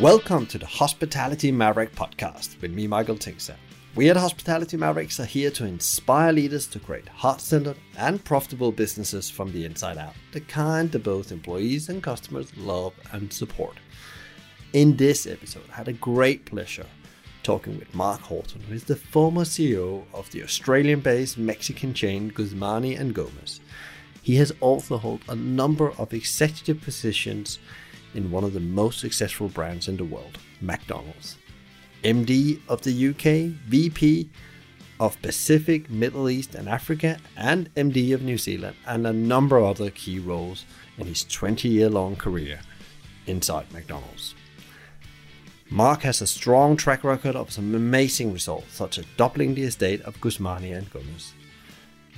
Welcome to the Hospitality Maverick podcast with me, Michael Tingsager. We at Hospitality Mavericks are here to inspire leaders to create heart centered and profitable businesses from the inside out, the kind that both employees and customers love and support. In this episode, I had a great pleasure talking with Mark Horton, who is the former CEO of the Australian based Mexican chain Guzmani and Gomez. He has also held a number of executive positions in one of the most successful brands in the world, McDonald's. MD of the UK, VP of Pacific, Middle East, and Africa, and MD of New Zealand, and a number of other key roles in his 20 year long career inside McDonald's. Mark has a strong track record of some amazing results, such as doubling the estate of Guzmani and Gomez.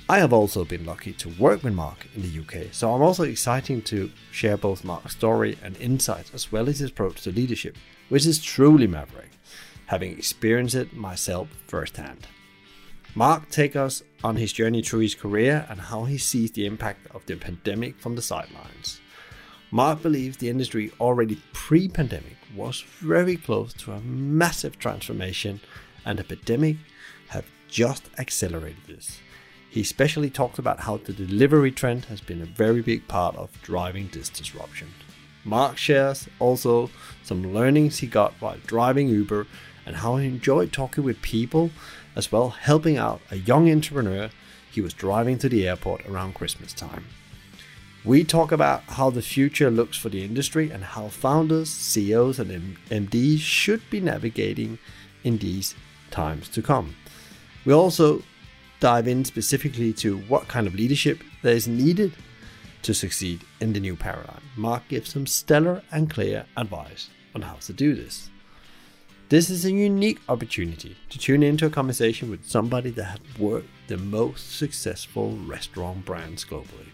I have also been lucky to work with Mark in the UK, so I'm also excited to share both Mark's story and insights as well as his approach to leadership, which is truly maverick, having experienced it myself firsthand. Mark takes us on his journey through his career and how he sees the impact of the pandemic from the sidelines. Mark believes the industry already pre pandemic was very close to a massive transformation, and the pandemic have just accelerated this. He especially talked about how the delivery trend has been a very big part of driving this disruption. Mark shares also some learnings he got while driving Uber and how he enjoyed talking with people as well helping out a young entrepreneur he was driving to the airport around Christmas time. We talk about how the future looks for the industry and how founders, CEOs, and MDs should be navigating in these times to come. We also dive in specifically to what kind of leadership that is needed to succeed in the new paradigm. Mark gives some stellar and clear advice on how to do this. This is a unique opportunity to tune into a conversation with somebody that has worked the most successful restaurant brands globally.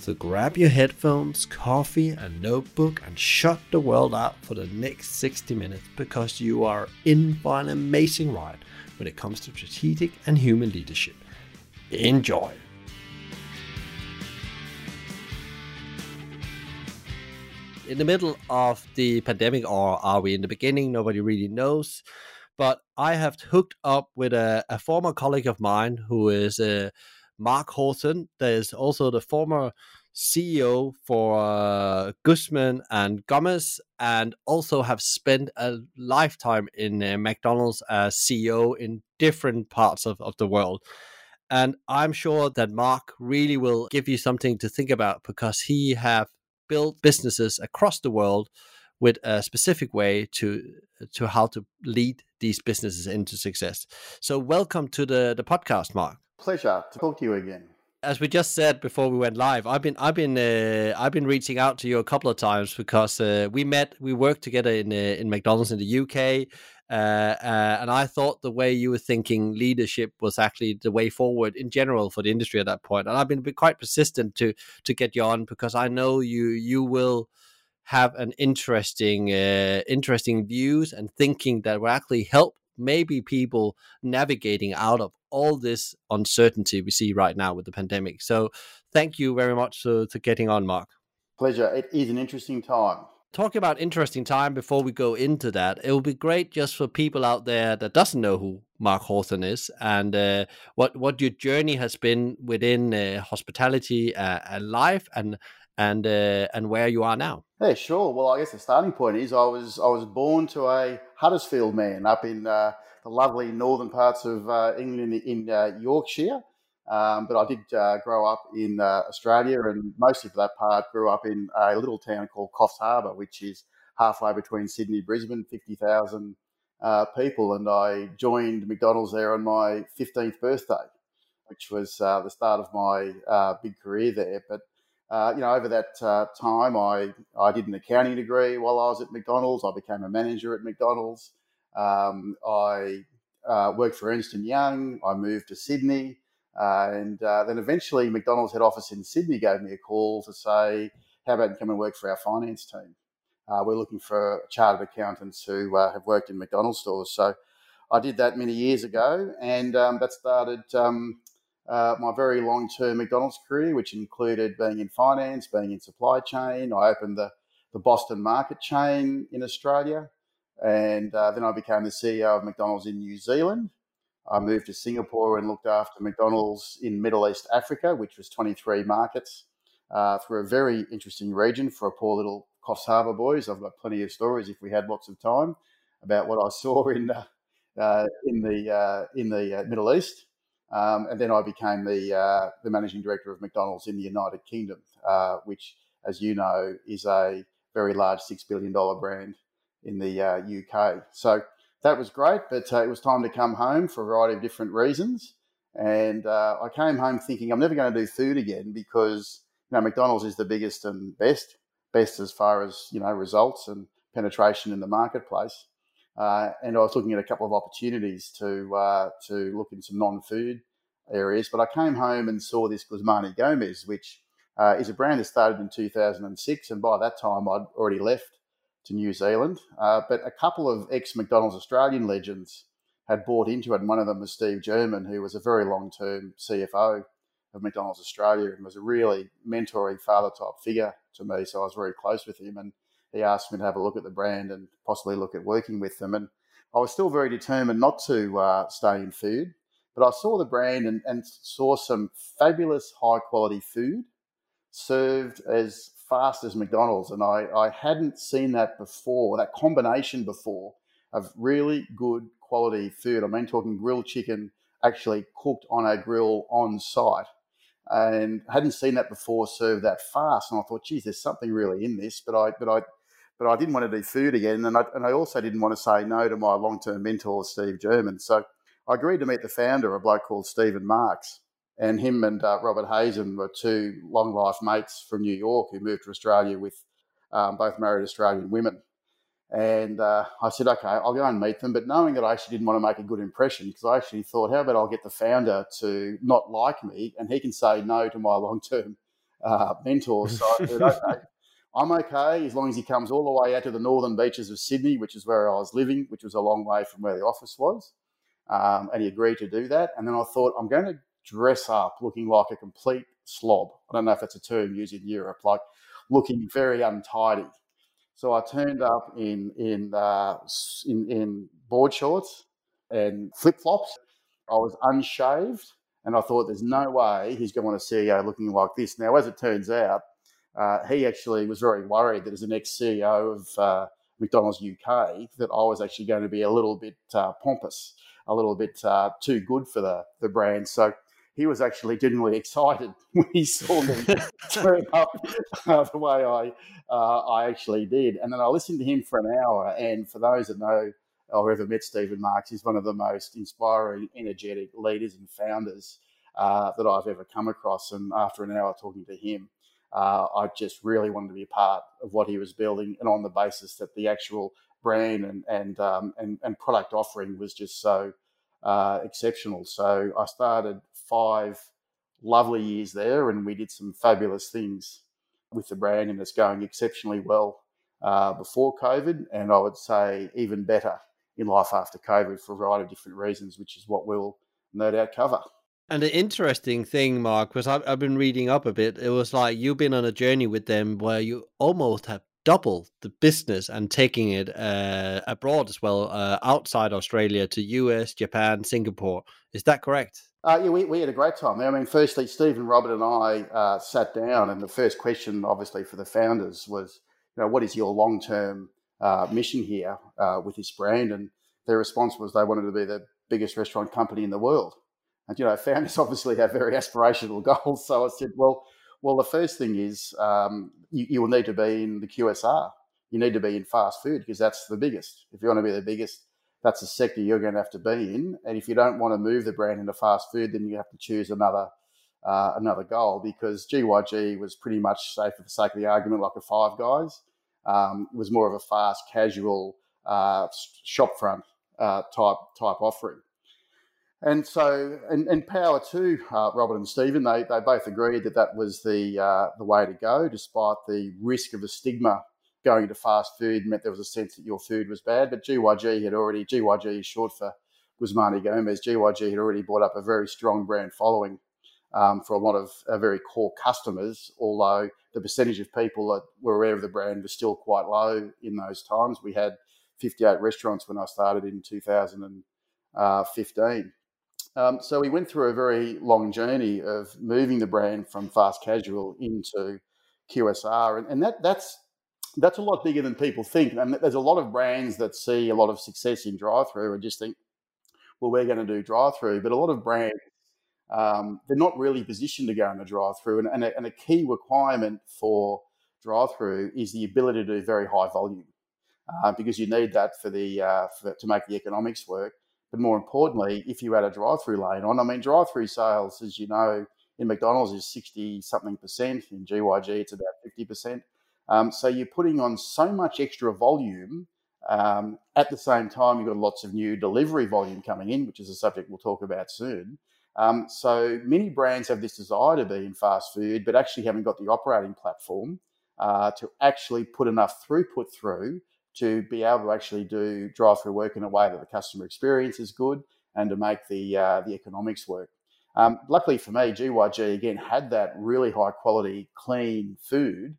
So grab your headphones, coffee, and notebook and shut the world out for the next 60 minutes because you are in for an amazing ride when it comes to strategic and human leadership. Enjoy! In the middle of the pandemic, or are we in the beginning? Nobody really knows. But I have hooked up with a, a former colleague of mine who is uh, Mark Horton. There's also the former CEO for uh, Guzman and Gomez, and also have spent a lifetime in uh, McDonald's as CEO in different parts of, of the world. And I'm sure that Mark really will give you something to think about because he have built businesses across the world with a specific way to to how to lead these businesses into success. So welcome to the the podcast, Mark. Pleasure to talk to you again. As we just said before we went live, I've been I've been uh, I've been reaching out to you a couple of times because uh, we met we worked together in uh, in McDonald's in the UK, uh, uh, and I thought the way you were thinking leadership was actually the way forward in general for the industry at that point. And I've been quite persistent to to get you on because I know you you will have an interesting uh, interesting views and thinking that will actually help maybe people navigating out of all this uncertainty we see right now with the pandemic. So thank you very much for, to getting on, Mark. Pleasure. It is an interesting time. Talking about interesting time before we go into that, it will be great just for people out there that doesn't know who Mark Horton is and uh, what what your journey has been within uh, hospitality uh, and life and and uh, and where you are now. Yeah, sure. Well, I guess the starting point is I was I was born to a Huddersfield man up in uh, the lovely northern parts of uh, England in uh, Yorkshire. Um, but I did uh, grow up in uh, Australia, and mostly for that part, grew up in a little town called Coffs Harbour, which is halfway between Sydney and Brisbane, fifty thousand people. And I joined McDonald's there on my fifteenth birthday, which was the start of my big career there. But uh, you know, over that uh, time, I, I did an accounting degree while I was at McDonald's. I became a manager at McDonald's. Um, I uh, worked for Ernst & Young. I moved to Sydney. Uh, and uh, then eventually McDonald's head office in Sydney gave me a call to say, how about you come and work for our finance team? Uh, we're looking for chartered accountants who have worked in McDonald's stores. So I did that many years ago, and um, that started um, uh, my very long term McDonald's career, which included being in finance, being in supply chain. I opened the, the Boston market chain in Australia. And uh, then I became the CEO of McDonald's in New Zealand. I moved to Singapore and looked after McDonald's in Middle East Africa, which was 23 markets, uh, for a very interesting region for a poor little Coffs Harbour boys. I've got plenty of stories if we had lots of time about what I saw in uh, uh, in the uh, in the uh, Middle East. Um, and then I became the the managing director of McDonald's in the United Kingdom, which, as you know, is a very large six billion dollar brand in the UK. So that was great, but it was time to come home for a variety of different reasons. And I came home thinking I'm never going to do food again because you know McDonald's is the biggest and best, best as far as you know results and penetration in the marketplace. Uh, and I was looking at a couple of opportunities to uh, to look in some non-food areas. But I came home and saw this Guzman y Gomez, which uh, is a brand that started in 2006, and by that time I'd already left to New Zealand. Uh, but a couple of ex McDonald's Australian legends had bought into it, and one of them was Steve Jermyn, who was a very long-term CFO of McDonald's Australia and was a really mentoring father type figure to me. So I was very close with him and he asked me to have a look at the brand and possibly look at working with them. And I was still very determined not to uh, stay in food, but I saw the brand and, and saw some fabulous high quality food served as fast as McDonald's. And I, I hadn't seen that before, that combination before of really good quality food. I mean, talking grilled chicken actually cooked on a grill on site. And hadn't seen that before served that fast. And I thought, geez, there's something really in this. But I, but I but I didn't want to do food again. And I, and I also didn't want to say no to my long term mentor, Steve Jermyn. So I agreed to meet the founder, a bloke called Stephen Marks. And him and uh, Robert Hazan were two long life mates from New York who moved to Australia with um, both married Australian women. And uh, I said, okay, I'll go and meet them. But knowing that I actually didn't want to make a good impression, because I actually thought, how about I'll get the founder to not like me and he can say no to my long term uh, mentor. So I said, okay. I'm okay as long as he comes all the way out to the northern beaches of Sydney, which is where I was living, which was a long way from where the office was. Um, and he agreed to do that. And then I thought, I'm going to dress up looking like a complete slob. I don't know if that's a term used in Europe, like looking very untidy. So I turned up in in uh, in, in board shorts and flip flops. I was unshaved, and I thought, "There's no way he's going to want a CEO looking like this." Now, as it turns out, uh, he actually was very worried that as an ex CEO of uh, McDonald's UK, that I was actually going to be a little bit uh, pompous, a little bit uh, too good for the, the brand. So he was actually genuinely excited when he saw me turn up uh, the way I uh, I actually did. And then I listened to him for an hour. And for those that know or ever met Stephen Marks, he's one of the most inspiring, energetic leaders and founders that I've ever come across. And after an hour talking to him, uh, I just really wanted to be a part of what he was building, and on the basis that the actual brand and and um, and, and, product offering was just so uh, exceptional. So I started five lovely years there, and we did some fabulous things with the brand, and it's going exceptionally well uh, before COVID, and I would say even better in life after COVID for a variety of different reasons, which is what we'll no doubt cover. And the interesting thing, Mark, was I've, I've been reading up a bit. It was like you've been on a journey with them where you almost have doubled the business and taking it uh, abroad as well, uh, outside Australia to US, Japan, Singapore. Is that correct? Uh, yeah, we, we had a great time. I mean, firstly, Stephen, Robert, and I uh, sat down, and the first question, obviously, for the founders was, you know, what is your long term uh, mission here uh, with this brand? And their response was they wanted to be the biggest restaurant company in the world. And you know, founders obviously have very aspirational goals. So I said, well, well, the first thing is um, you, you, will need to be in the QSR. You need to be in fast food because that's the biggest. If you want to be the biggest, that's the sector you're going to have to be in. And if you don't want to move the brand into fast food, then you have to choose another uh, another goal because GYG was pretty much, say for the sake of the argument, like a Five Guys. Um, it was more of a fast, casual uh, shopfront uh, type type offering. And so, and, and power to uh, Robert and Stephen, they, they both agreed that that was the, uh, the way to go, despite the risk of a stigma going to fast food meant there was a sense that your food was bad. But GYG had already, GYG is short for Guzman y Gomez, GYG had already brought up a very strong brand following um, for a lot of uh, very core customers, although the percentage of people that were aware of the brand was still quite low in those times. We had 58 restaurants when I started in 2015. Um, so we went through a very long journey of moving the brand from fast casual into QSR, and, and that that's that's a lot bigger than people think. And there's a lot of brands that see a lot of success in drive-through and just think, well, we're going to do drive-through. But a lot of brands, um, they're not really positioned to go in the drive-through. And, and, a, and a key requirement for drive-through is the ability to do very high volume, uh, because you need that for the uh, for, to make the economics work. But more importantly, if you add a drive-through lane on, I mean, drive-through sales, as you know, in McDonald's is 60 something percent. In GYG, it's about 50 percent. Um, so you're putting on so much extra volume. Um, at the same time, you've got lots of new delivery volume coming in, which is a subject we'll talk about soon. Um, so many brands have this desire to be in fast food, but actually haven't got the operating platform uh, to actually put enough throughput through to be able to actually do drive-through work in a way that the customer experience is good and to make the uh, the economics work. Um, luckily for me, GYG again had that really high quality, clean food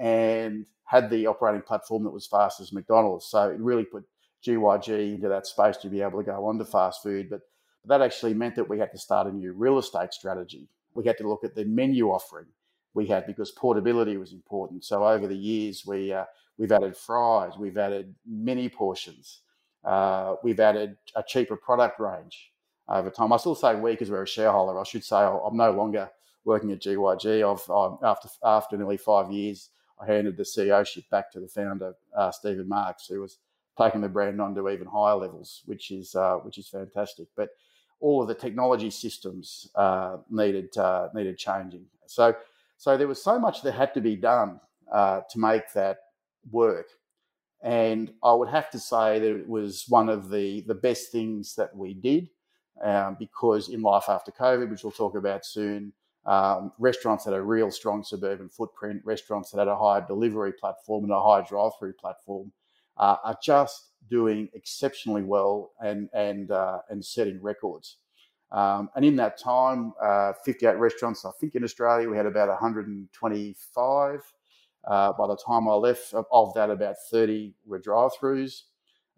and had the operating platform that was fast as McDonald's. So it really put GYG into that space to be able to go on to fast food. But that actually meant that we had to start a new real estate strategy. We had to look at the menu offering we had because portability was important. So over the years, we uh, we've added fries, we've added mini portions, uh, we've added a cheaper product range over time. I still say we because we're a shareholder. I should say I'm no longer working at GYG. I've um, after after nearly five years, I handed the CEOship back to the founder uh, Stephen Marks, who was taking the brand on to even higher levels, which is uh, which is fantastic. But all of the technology systems uh, needed uh, needed changing. So so there was so much that had to be done uh, to make that work. And I would have to say that it was one of the, the best things that we did um, because in life after COVID, which we'll talk about soon, um, restaurants that had a real strong suburban footprint, restaurants that had a high delivery platform and a high drive through platform uh, are just doing exceptionally well and, and, uh, and setting records. Um, and in that time, uh, 58 restaurants, I think in Australia, we had about 125. Uh, by the time I left, of that, about 30 were drive throughs.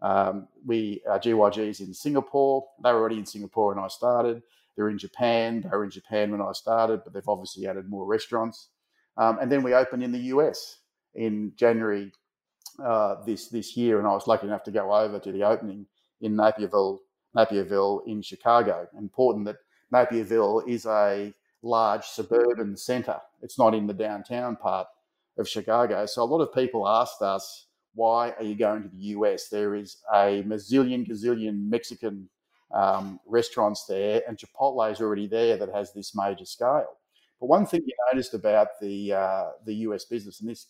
Um, we, uh, GYG's in Singapore. They were already in Singapore when I started. They're in Japan. They were in Japan when I started, but they've obviously added more restaurants. Um, and then we opened in the US in January uh, this this year, and I was lucky enough to go over to the opening in Naperville, Naperville in Chicago. Important that Naperville is a large suburban centre. It's not in the downtown part of Chicago. So a lot of people asked us, why are you going to the US? There is a mazillion, gazillion Mexican um, restaurants there, and Chipotle is already there that has this major scale. But one thing you noticed about the uh, the US business, and this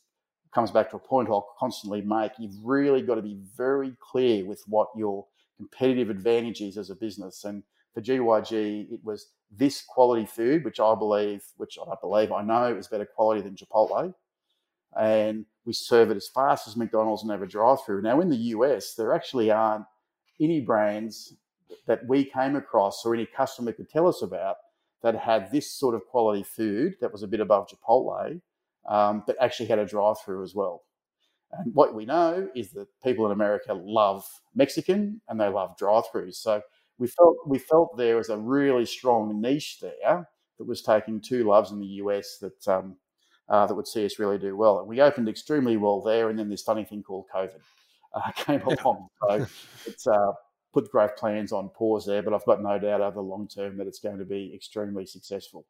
comes back to a point I'll constantly make, you've really got to be very clear with what your competitive advantage is as a business. And for GYG, it was this quality food, which I believe, which I believe I know is better quality than Chipotle and we serve it as fast as McDonald's and have a drive through. Now, in the US, there actually aren't any brands that we came across or any customer could tell us about that had this sort of quality food that was a bit above Chipotle, um, but actually had a drive through as well. And what we know is that people in America love Mexican and they love drive throughs. So we felt we felt there was a really strong niche there that was taking two loves in the US that um, uh, that would see us really do well. And we opened extremely well there, and then this funny thing called COVID uh, came along. So it's uh, put growth plans on pause there, but I've got no doubt over the long term that it's going to be extremely successful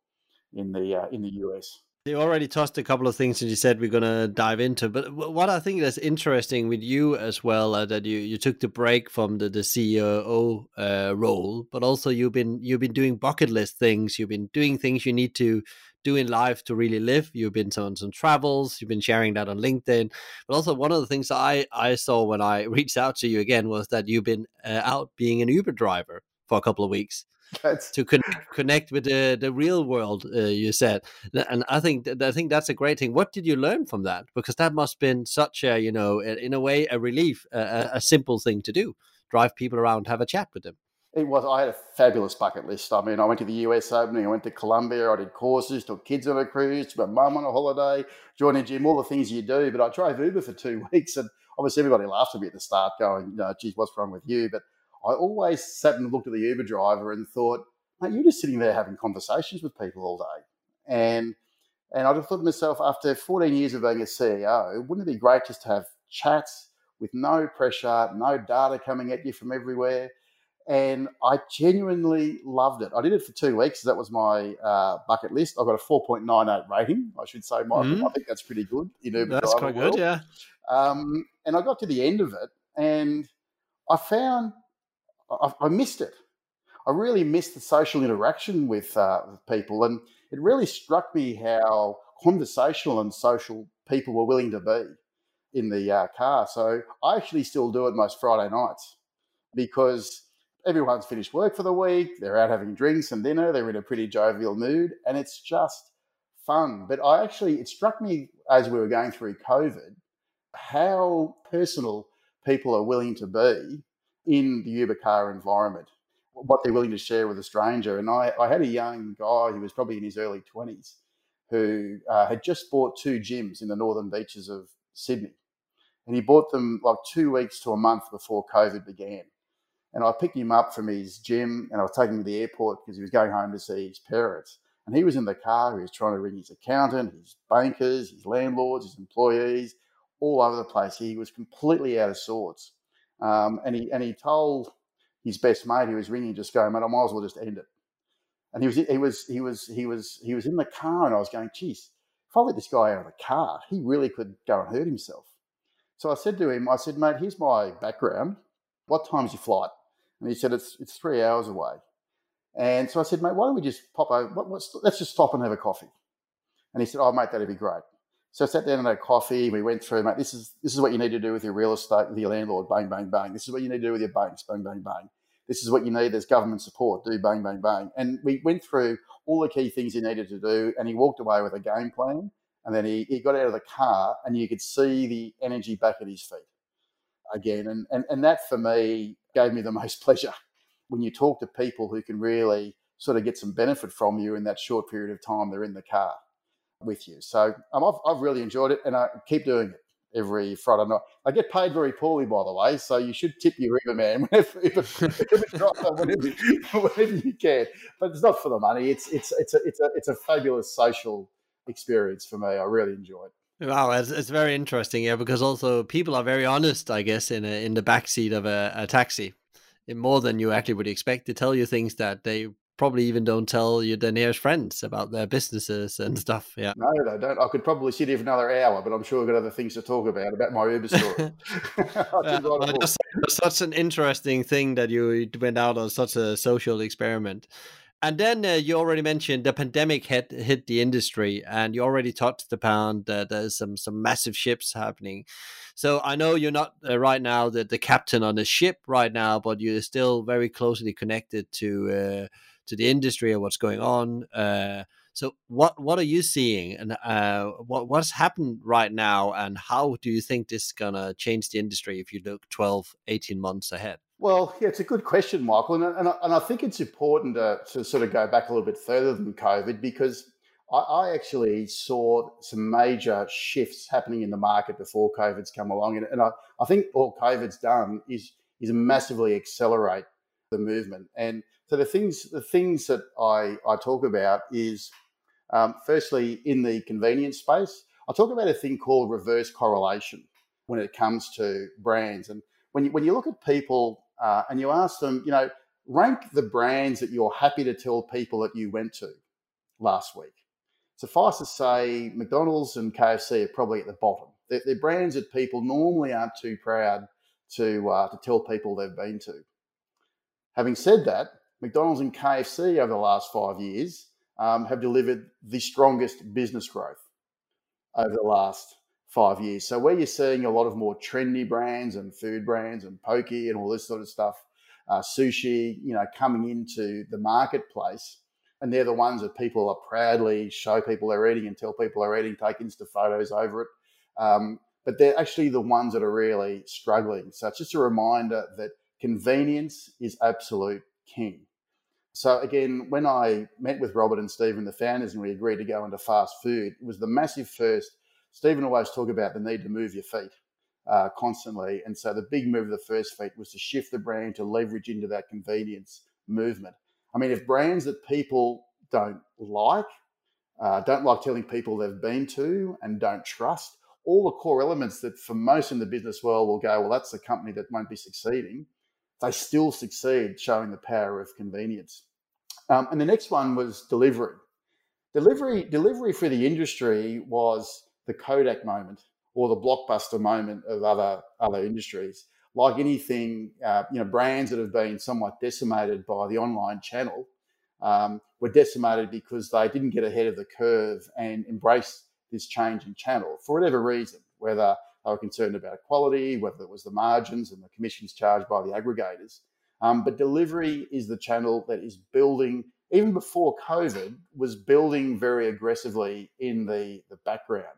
in the uh, in the US. You already tossed a couple of things that you said we're going to dive into, but what I think that's interesting with you as well uh, that you, you took the break from the, the CEO uh, role, but also you've been you've been doing bucket list things. You've been doing things you need to doing life to really live. You've been on some travels. You've been sharing that on LinkedIn. But also, one of the things I I saw when I reached out to you again was that you've been uh, out being an Uber driver for a couple of weeks. That's... to connect, connect with the, the real world, uh, you said, and I think I think that's a great thing. What did you learn from that? Because that must have been such a you know, in a way, a relief, a, a simple thing to do. Drive people around, have a chat with them. It was. I had a fabulous bucket list. I mean, I went to the US opening. I went to Colombia. I did courses, took kids on a cruise, took my mum on a holiday, joined a gym, all the things you do. But I drove Uber for two weeks, and obviously everybody laughed at me at the start, going, "You know, geez, what's wrong with you?" But I always sat and looked at the Uber driver and thought, "Mate, you're just sitting there having conversations with people all day." And and I just thought to myself, after 14 years of being a CEO, wouldn't it be great just to have chats with no pressure, no data coming at you from everywhere? And I genuinely loved it. I did it for two weeks. That was my uh, bucket list. I got a 4.98 rating, I should say, Michael. Mm. I think that's pretty good in Uber That's quite world. good, yeah. Um, and I got to the end of it, and I found I, I missed it. I really missed the social interaction with, uh, with people, and it really struck me how conversational and social people were willing to be in the uh, car. So I actually still do it most Friday nights because everyone's finished work for the week, they're out having drinks and dinner, they're in a pretty jovial mood, and it's just fun. But I actually, it struck me as we were going through COVID how personal people are willing to be in the Uber car environment, what they're willing to share with a stranger. And I, I had a young guy who was probably in his early 20s who uh, had just bought two gyms in the northern beaches of Sydney. And he bought them like two weeks to a month before COVID began. And I picked him up from his gym and I was taking him to the airport because he was going home to see his parents. And he was in the car, he was trying to ring his accountant, his bankers, his landlords, his employees, all over the place. He was completely out of sorts. Um, and, he, and he told his best mate he was ringing, just going, mate, I might as well just end it. And he was, he was, he was, he was, he was in the car, and I was going, geez, if I let this guy out of the car, he really could go and hurt himself. So I said to him, I said, mate, here's my background. What time's your flight? And he said, it's, it's three hours away. And so I said, mate, why don't we just pop over? What, let's just stop and have a coffee. And he said, oh, mate, that'd be great. So I sat down and had a coffee. We went through, mate, this is, this is what you need to do with your real estate, with your landlord, bang, bang, bang. This is what you need to do with your banks, bang, bang, bang. This is what you need. There's government support, do bang, bang, bang. And we went through all the key things he needed to do. And he walked away with a game plan. And then he, he got out of the car and you could see the energy back at his feet again. And, and, and that for me gave me the most pleasure when you talk to people who can really sort of get some benefit from you in that short period of time they're in the car with you. So um, I've, I've really enjoyed it and I keep doing it every Friday night. I get paid very poorly, by the way, so you should tip your Uber man whenever, whenever, you can. But it's not for the money. It's it's it's a it's a it's a fabulous social experience for me. I really enjoy it. Wow, it's, it's very interesting, yeah, because also people are very honest, I guess, in a, in the backseat of a, a taxi, more than you actually would expect to tell you things that they probably even don't tell you their nearest friends about their businesses and stuff. Yeah. No, they don't. I could probably sit here for another hour, but I'm sure I've got other things to talk about about my Uber story. yeah, that's such an interesting thing that you went out on such a social experiment. And then uh, you already mentioned the pandemic hit hit the industry, and you already talked touched upon that there's some some massive ships happening. So I know you're not uh, right now the, the captain on the ship right now, but you're still very closely connected to uh, to the industry and what's going on. Uh, so what what are you seeing, and uh, what what's happened right now, and how do you think this is gonna change the industry if you look 12, 18 months ahead? Well, yeah, it's a good question, Michael. And, and, and I think it's important to, to, sort of go back a little bit further than COVID because I, I, actually saw some major shifts happening in the market before COVID's come along. And, and I, I think all COVID's done is, is massively accelerate the movement. And so the things, the things that I, I talk about is um, firstly, in the convenience space, I talk about a thing called reverse correlation when it comes to brands. And when you, when you look at people uh, and you ask them, you know, rank the brands that you're happy to tell people that you went to last week. Suffice to say, McDonald's and KFC are probably at the bottom. They're, they're brands that people normally aren't too proud to uh, to tell people they've been to. Having said that, McDonald's and KFC over the last five years um, have delivered the strongest business growth over the last five years. So where you're seeing a lot of more trendy brands and food brands and pokey and all this sort of stuff, uh, sushi, you know, coming into the marketplace, and they're the ones that people are proudly show people they're eating and tell people they're eating, take Insta photos over it. Um, but they're actually the ones that are really struggling. So it's just a reminder that convenience is absolute king. So again, when I met with Robert and Stephen, the founders, and we agreed to go into fast food, it was the massive first. Stephen always talked about the need to move your feet uh, constantly, and so the big move of the first feet was to shift the brand to leverage into that convenience movement. I mean, if brands that people don't like, uh, don't like telling people they've been to, and don't trust, all the core elements that for most in the business world will go, well, that's a company that won't be succeeding they still succeed showing the power of convenience. Um, and the next one was delivery. Delivery, delivery for the industry was the Kodak moment or the blockbuster moment of other other industries. Like anything, uh, you know, brands that have been somewhat decimated by the online channel um, were decimated because they didn't get ahead of the curve and embrace this change in channel for whatever reason, whether they were concerned about quality, whether it was the margins and the commissions charged by the aggregators. Um, but delivery is the channel that is building, even before COVID, was building very aggressively in the, the background.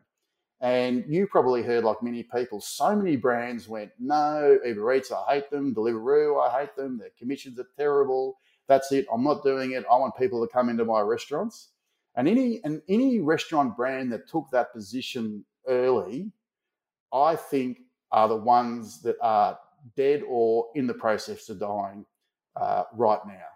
And you probably heard, like many people, so many brands went, no, Uber Eats, I hate them. Deliveroo, I hate them. Their commissions are terrible. That's it. I'm not doing it. I want people to come into my restaurants. And any and any restaurant brand that took that position early I think are the ones that are dead or in the process of dying uh, right now.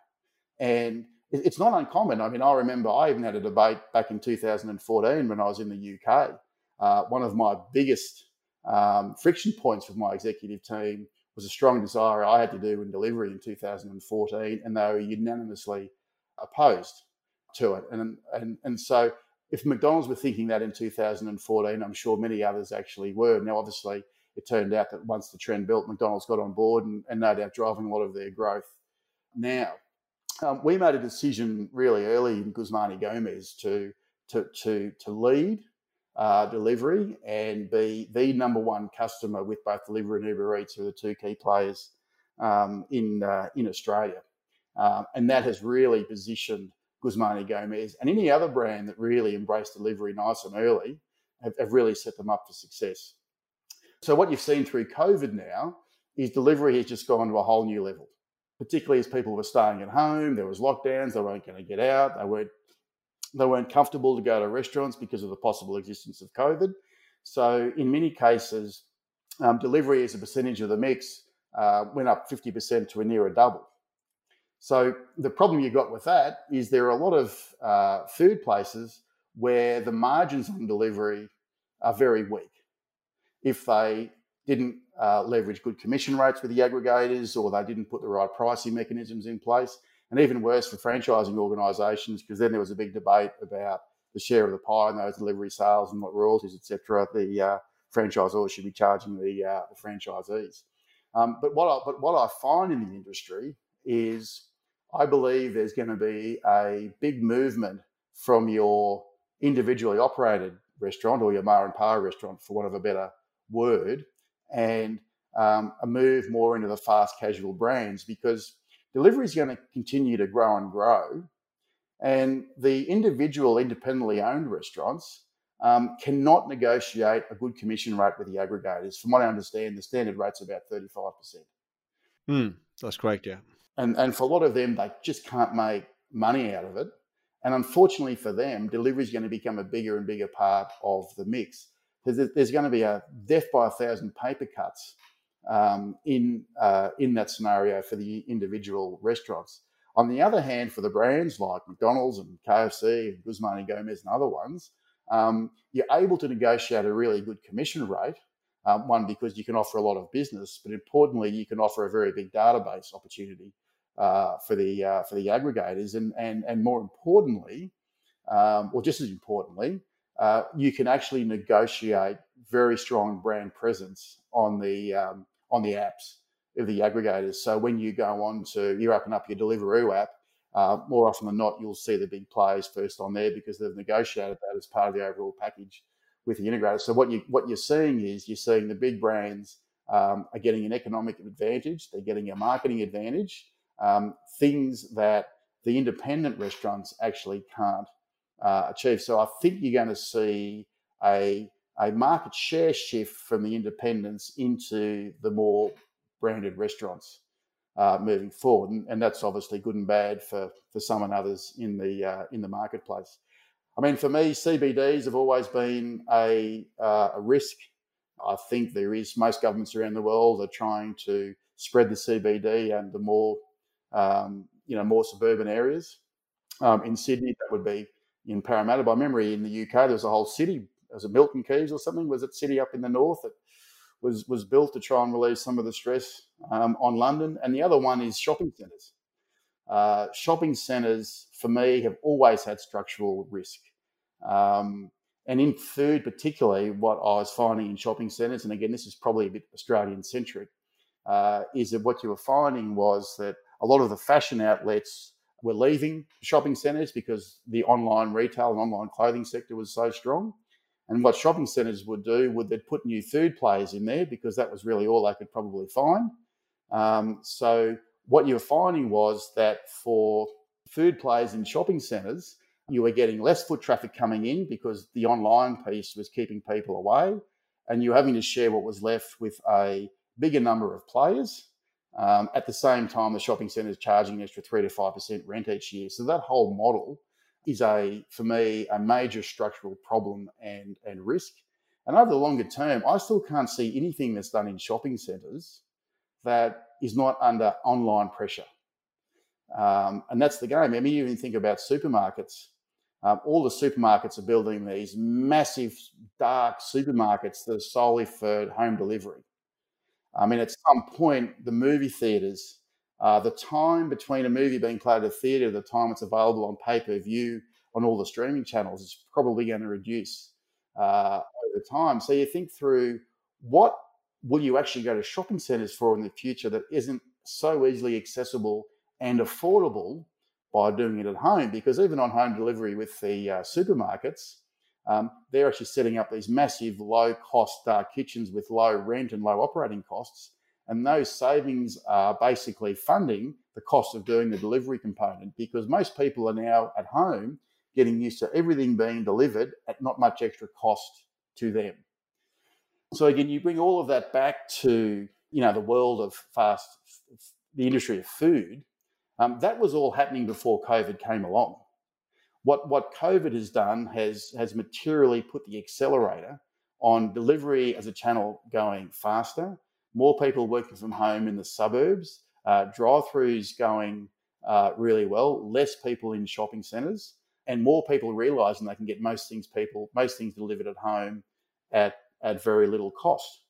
And it's not uncommon. I mean, I remember I even had a debate back in 2014 when I was in the UK. Uh, one of my biggest um, friction points with my executive team was a strong desire I had to do in delivery in 2014, and they were unanimously opposed to it. And, and, and so if McDonald's were thinking that in 2014, I'm sure many others actually were. Now, obviously, it turned out that once the trend built, McDonald's got on board and, and no doubt driving a lot of their growth now. Um, we made a decision really early in Guzman y Gomez to, to, to, to lead uh, delivery and be the number one customer with both Deliveroo and Uber Eats, who are the two key players um, in, uh, in Australia. Um, and that has really positioned Guzman y Gomez, and any other brand that really embraced delivery nice and early have, have really set them up for success. So, what you've seen through COVID now is delivery has just gone to a whole new level, particularly as people were staying at home, there was lockdowns, they weren't going to get out, they weren't they weren't comfortable to go to restaurants because of the possible existence of COVID. So, in many cases, um, delivery as a percentage of the mix uh, went up 50% to a near a double. So the problem you got with that is there are a lot of uh, food places where the margins on delivery are very weak. If they didn't uh, leverage good commission rates with the aggregators or they didn't put the right pricing mechanisms in place, and even worse for franchising organisations, because then there was a big debate about the share of the pie in those delivery sales and what royalties, etc. The uh, franchisors should be charging the, uh, the franchisees. Um, but what I, but what I find in the industry is I believe there's going to be a big movement from your individually operated restaurant or your ma and pa restaurant, for want of a better word, and um, a move more into the fast casual brands because delivery is going to continue to grow and grow. And the individual independently owned restaurants um, cannot negotiate a good commission rate with the aggregators. From what I understand, the standard rate's about 35%. Mm, that's correct, yeah. And, and for a lot of them, they just can't make money out of it. And unfortunately for them, delivery is going to become a bigger and bigger part of the mix. There's, there's going to be a death by a thousand paper cuts um, in, uh, in that scenario for the individual restaurants. On the other hand, for the brands like McDonald's and KFC and Guzman y Gomez and other ones, um, you're able to negotiate a really good commission rate. Um, one, because you can offer a lot of business, but importantly, you can offer a very big database opportunity uh, for the uh, for the aggregators, and and and more importantly, um, or just as importantly, uh, you can actually negotiate very strong brand presence on the um, on the apps of the aggregators. So when you go on to you open up your Deliveroo app, uh, more often than not, you'll see the big players first on there because they've negotiated that as part of the overall package with the integrator. So what you what you're seeing is you're seeing the big brands um, are getting an economic advantage, they're getting a marketing advantage, um, things that the independent restaurants actually can't uh, achieve. So I think you're going to see a, a market share shift from the independents into the more branded restaurants. uh, moving forward, and, and, that's obviously good and bad for for some and others in the uh, in the marketplace. I mean, for me, CBDs have always been a, uh, a risk. I think there is most governments around the world are trying to spread the CBD and the more um, you know more suburban areas. Um, in Sydney, that would be in Parramatta. By memory, in the UK, there was a whole city. Was it Milton Keynes or something? Was it city up in the north that was was built to try and relieve some of the stress um, on London? And the other one is shopping centres. Uh, shopping centres, for me, have always had structural risk. Um, and in food, particularly, what I was finding in shopping centres, and again, this is probably a bit Australian centric, uh, is that what you were finding was that a lot of the fashion outlets were leaving shopping centres because the online retail and online clothing sector was so strong. And what shopping centres would do would they'd put new food players in there because that was really all they could probably find. Um, so what you were finding was that for food players in shopping centres, you were getting less foot traffic coming in because the online piece was keeping people away, and you're having to share what was left with a bigger number of players. Um, at the same time, the shopping centre is charging an extra three to five percent rent each year. So that whole model is a, for me, a major structural problem and and risk. And over the longer term, I still can't see anything that's done in shopping centres that is not under online pressure. Um, and that's the game. I mean, you even think about supermarkets. Um, all the supermarkets are building these massive dark supermarkets that are solely for home delivery. I mean, at some point, the movie theaters, uh, the time between a movie being played at a theater, the time it's available on pay per view on all the streaming channels is probably going to reduce uh, over time. So you think through what will you actually go to shopping centres for in the future that isn't so easily accessible and affordable by doing it at home? Because even on home delivery with the uh, supermarkets, um, they're actually setting up these massive low cost uh, kitchens with low rent and low operating costs. And those savings are basically funding the cost of doing the delivery component because most people are now at home getting used to everything being delivered at not much extra cost to them. So again, you bring all of that back to you know the world of fast, the industry of food. Um, that was all happening before COVID came along. What what COVID has done has has materially put the accelerator on delivery as a channel going faster, more people working from home in the suburbs, uh, drive-throughs going uh, really well, less people in shopping centres, and more people realising they can get most things people most things delivered at home at at very little cost.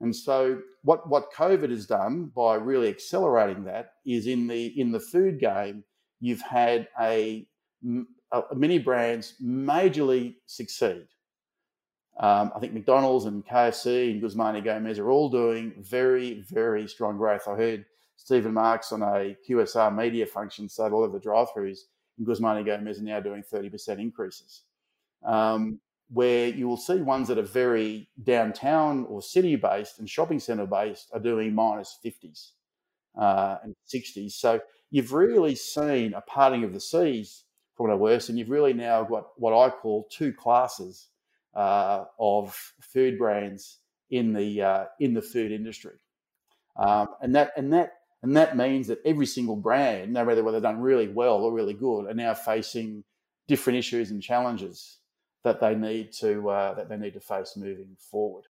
And so what what COVID has done by really accelerating that is in the in the food game, you've had a uh, many brands majorly succeed. Um, I think McDonald's and KFC and Guzman y Gomez are all doing very, very strong growth. I heard Stephen Marks on a QSR media function said all of the drive-throughs in Guzman y Gomez are now doing 30% increases. Um, where you will see ones that are very downtown or city based and shopping center based are doing minus 50s uh, and 60s. So you've really seen a parting of the seas for what worse. And you've really now got what I call two classes of food brands in the uh, in the food industry, um, and that and that and that means that every single brand, no matter whether they've done really well or really good, are now facing different issues and challenges that they need to uh, that they need to face moving forward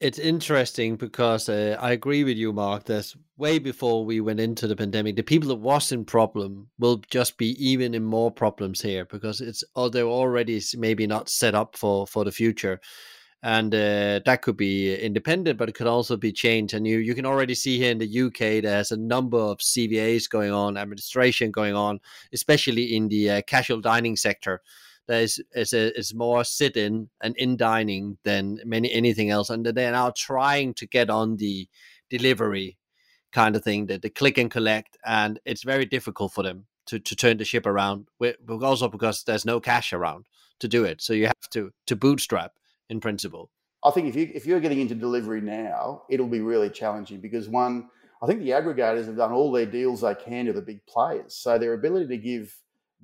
it's interesting because uh, I agree with you, Mark. That way before we went into the pandemic, the people that was in problem will just be even in more problems here because it's oh they're already maybe not set up for for the future, and uh, that could be independent, but it could also be changed. And you you can already see here in the UK there's a number of CVAs going on, administration going on, especially in the uh, casual dining sector there's is a, is more sit in and in dining than many anything else, and they're now trying to get on the delivery kind of thing, the, the click and collect, and it's very difficult for them to, to turn the ship around. Also because there's no cash around to do it, so you have to to bootstrap in principle. I think if you if you're getting into delivery now, it'll be really challenging because one, I think the aggregators have done all their deals they can to the big players, so their ability to give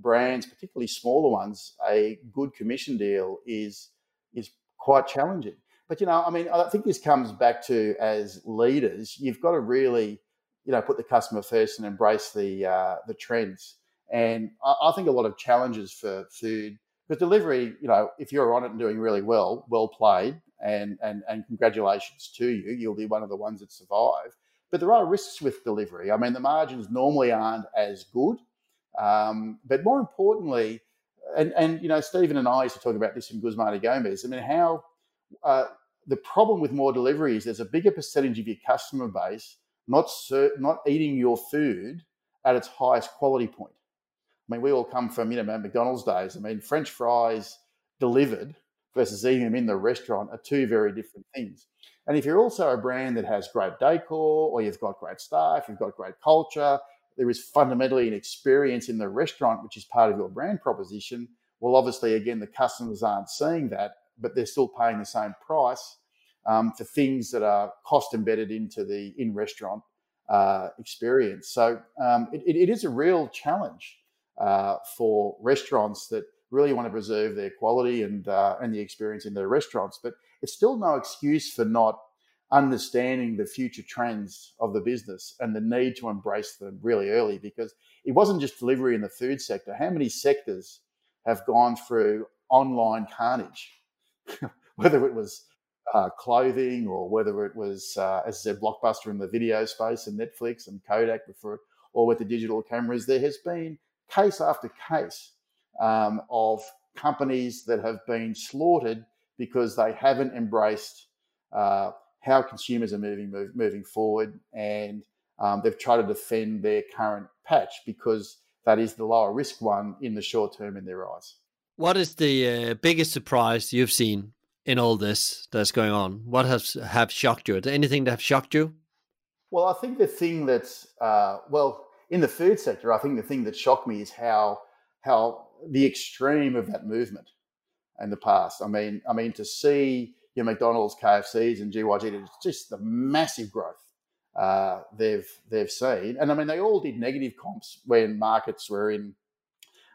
brands, particularly smaller ones, a good commission deal is is quite challenging. But you know, I mean, I think this comes back to as leaders, you've got to really you know, put the customer first and embrace the uh, the trends. And I, I, think a lot of challenges for food, because delivery, you know, if you're on it and doing really well, well played, and and and congratulations to you, you'll be one of the ones that survive. But there are risks with delivery. I mean, the margins normally aren't as good, um, but more importantly, and and you know, Stephen and I used to talk about this in Guzman y Gomez. I mean, how uh, the problem with more delivery is there's a bigger percentage of your customer base not not eating your food at its highest quality point. I mean, we all come from you know McDonald's days. I mean, French fries delivered versus eating them in the restaurant are two very different things. And if you're also a brand that has great decor, or you've got great staff, you've got great culture, there is fundamentally an experience in the restaurant which is part of your brand proposition. Well, obviously, again, the customers aren't seeing that, but they're still paying the same price um, for things that are cost embedded into the in restaurant uh, experience. So um, it, it is a real challenge uh, for restaurants that really want to preserve their quality and uh, and the experience in their restaurants. But it's still no excuse for not understanding the future trends of the business and the need to embrace them really early because it wasn't just delivery in the food sector. How many sectors have gone through online carnage? Whether it was uh, clothing or whether it was, uh, as I said, Blockbuster in the video space and Netflix and Kodak before, it, or with the digital cameras, there has been case after case um, of companies that have been slaughtered because they haven't embraced uh, how consumers are moving move, moving forward, and um, they've tried to defend their current patch because that is the lower risk one in the short term in their eyes. What is the uh, biggest surprise you've seen in all this that's going on? What has have shocked you? Anything that have shocked you? Well, I think the thing that's uh, well in the food sector, I think the thing that shocked me is how how the extreme of that movement in the past. I mean, I mean to see your McDonald's, KFCs, and GYG, it's just the massive growth uh, they've they've seen, and I mean they all did negative comps when markets were in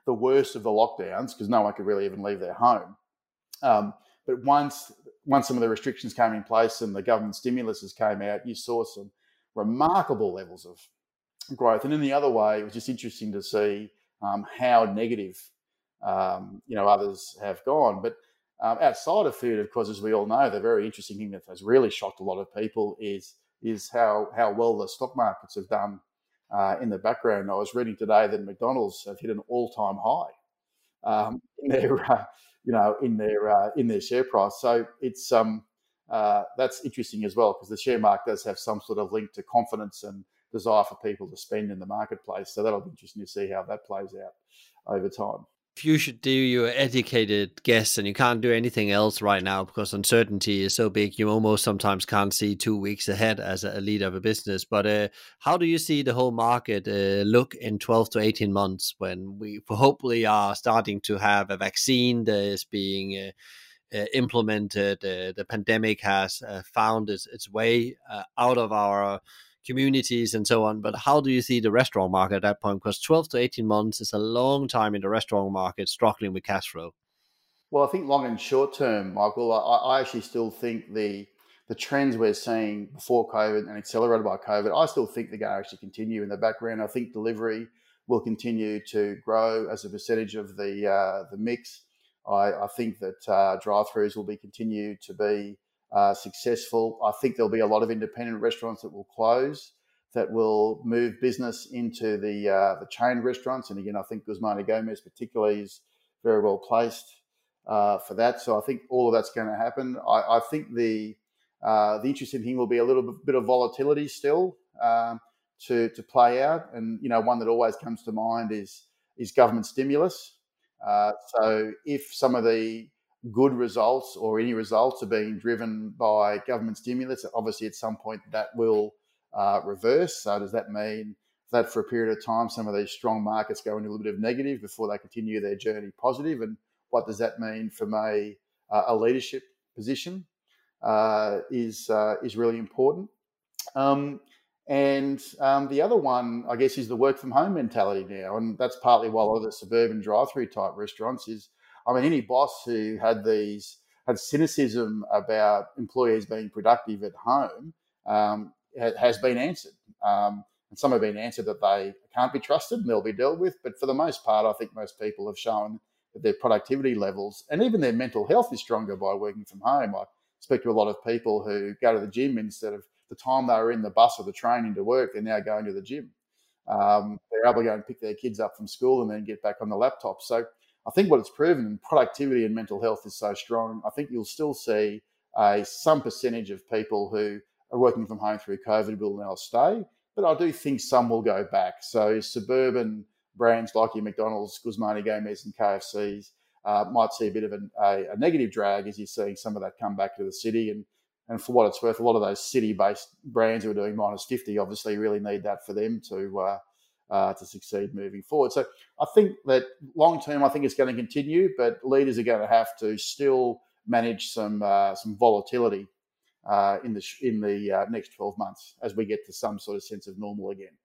the worst of the lockdowns because no one could really even leave their home. Um, but once once some of the restrictions came in place and the government stimuluses came out, you saw some remarkable levels of growth. And in the other way, it was just interesting to see um, how negative um, you know others have gone. But um, outside of food, of course, as we all know, the very interesting thing that has really shocked a lot of people is is how how well the stock markets have done uh, in the background. I was reading today that McDonald's have hit an all time high um, in their uh, you know, in their uh, in their share price. So it's um, uh, that's interesting as well because the share market does have some sort of link to confidence and desire for people to spend in the marketplace. So that'll be interesting to see how that plays out over time you should do your educated guess and you can't do anything else right now because uncertainty is so big you almost sometimes can't see two weeks ahead as a leader of a business. But uh, how do you see the whole market uh, look in 12 to 18 months when we hopefully are starting to have a vaccine that is being uh, uh implemented uh, the pandemic has uh, found its, its way out of our communities and so on. But how do you see the restaurant market at that point? Because 12 to 18 months is a long time in the restaurant market struggling with cash flow. Well, I think long and short term, Michael, I, I actually still think the the trends we're seeing before COVID and accelerated by COVID, I still think they're going to actually continue in the background. I think delivery will continue to grow as a percentage of the uh, the mix. I, I think that uh, drive-throughs will be continue to be uh, successful. I think there'll be a lot of independent restaurants that will close, that will move business into the uh, the chain restaurants. And again, I think Guzman y Gomez particularly is very well placed uh, for that. So I think all of that's going to happen. I, I think the uh, the interesting thing will be a little bit of volatility still um, to to play out. And you know, one that always comes to mind is is government stimulus. Uh, so if some of the good results or any results are being driven by government stimulus, obviously at some point that will uh, reverse. So does that mean that for a period of time some of these strong markets go into a little bit of negative before they continue their journey positive? And what does that mean from a, uh, a leadership position uh, is uh, is really important. Um, and um, the other one, I guess, is the work from home mentality now, and that's partly why a lot of the suburban drive-through type restaurants is I mean, any boss who had these had cynicism about employees being productive at home um, has been answered. Um, And some have been answered that they can't be trusted and they'll be dealt with. But for the most part, I think most people have shown that their productivity levels and even their mental health is stronger by working from home. I speak to a lot of people who go to the gym instead of the time they were in the bus or the train into work, they're now going to the gym. Um, they're able to go and pick their kids up from school and then get back on the laptop. So I think what it's proven, productivity and mental health is so strong. I think you'll still see uh, some percentage of people who are working from home through COVID will now stay, but I do think some will go back. So suburban brands like your McDonald's, Guzman y Gomez, and KFCs uh, might see a bit of a, a, a, negative drag as you're seeing some of that come back to the city. And and for what it's worth, a lot of those city-based brands who are doing minus 50 obviously really need that for them to uh, uh, to succeed moving forward. So I think that long term, I think it's going to continue, but leaders are going to have to still manage some uh, some volatility uh, in the in the uh, next 12 months as we get to some sort of sense of normal again.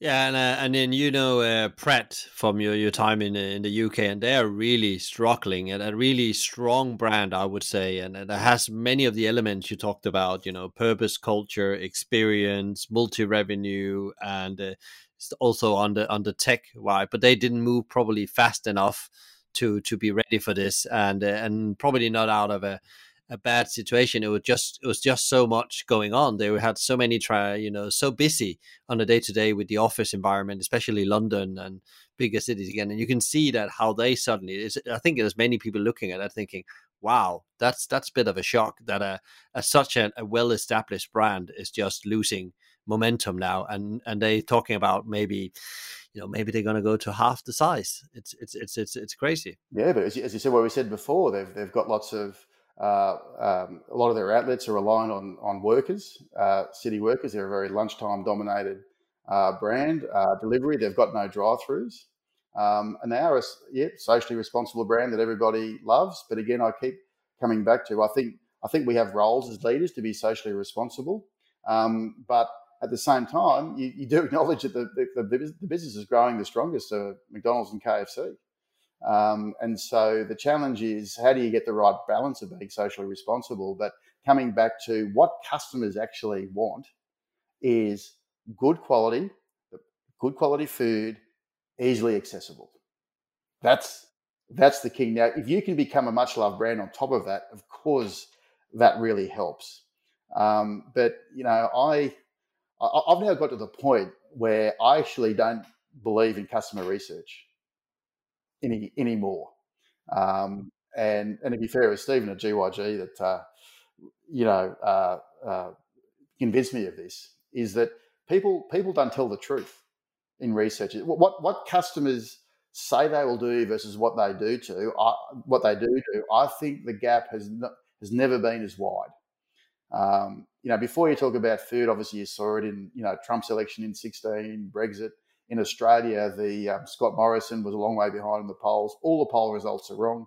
Yeah, and uh, and then you know uh, Pret from your, your time in in the UK, and they are really struggling and a really strong brand, I would say, and, it has many of the elements you talked about. You know, purpose, culture, experience, multi revenue, and uh, also on the on the tech right. But they didn't move probably fast enough to to be ready for this, and uh, and probably not out of a a bad situation. It was just it was just so much going on. They had so many try, you know, so busy on a day to day with the office environment, especially London and bigger cities again. And you can see that how they suddenly. Is, I think there's many people looking at that thinking, "Wow, that's that's a bit of a shock that a, a such a, a well established brand is just losing momentum now." And and they talking about maybe you know maybe they're going to go to half the size. It's it's it's it's it's crazy. Yeah, but as you, as you said, what we said before, they've they've got lots of uh, um, a lot of their outlets are reliant on on workers, uh, city workers. They're a very lunchtime dominated uh, brand. Uh, delivery, they've got no drive-throughs, um, and they are a yeah, socially responsible brand that everybody loves. But again, I keep coming back to I think I think we have roles as leaders to be socially responsible, um, but at the same time, you, you do acknowledge that the, the, the, business is growing the strongest, uh, McDonald's and KFC. Um, and so the challenge is how do you get the right balance of being socially responsible, but coming back to what customers actually want is good quality, good quality food, easily accessible. That's that's the key. Now, if you can become a much loved brand on top of that, of course, that really helps. Um, but you know, I I've now got to the point where I actually don't believe in customer research any anymore. Um, and and to be fair with Stephen at GYG, that uh, you know uh, uh, convinced me of this is that people people don't tell the truth in research. What what customers say they will do versus what they do to what they do do. I think the gap has not, has never been as wide. Um, you know, before you talk about food, obviously you saw it in you know Trump's election in sixteen, Brexit in Australia, the um, Scott Morrison was a long way behind in the polls. All the poll results are wrong.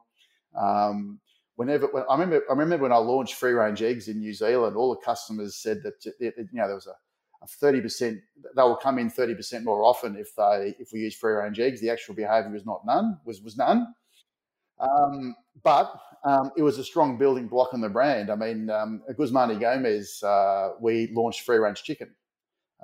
Um, whenever when, I remember, I remember when I launched free range eggs in New Zealand, all the customers said that you know there was a thirty percent. They will come in thirty percent more often if they if we use free range eggs. The actual behaviour was not none was was none. Um, but um, it was a strong building block on the brand. I mean, um, Guzman y Gomez, uh, we launched free range chicken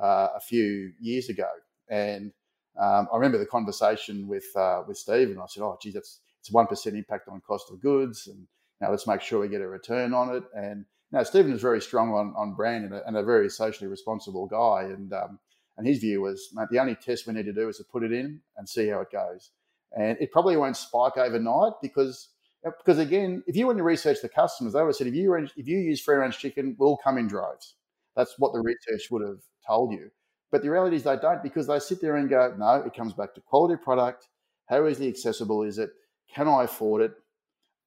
uh, a few years ago, and um, I remember the conversation with uh, with Steve, and I said, "Oh, geez, that's it's one percent impact on cost of goods, and now let's make sure we get a return on it." And now Stephen is very strong on, on brand and a, and a very socially responsible guy, and um, and his view was, mate, the only test we need to do is to put it in and see how it goes. And it probably won't spike overnight because because again, if you want to research the customers, they would have said if you if you use free range chicken, we'll come in droves. That's what the research would have told you. But the reality is they don't because they sit there and go, no, it comes back to quality product. How easily accessible is it? Can I afford it?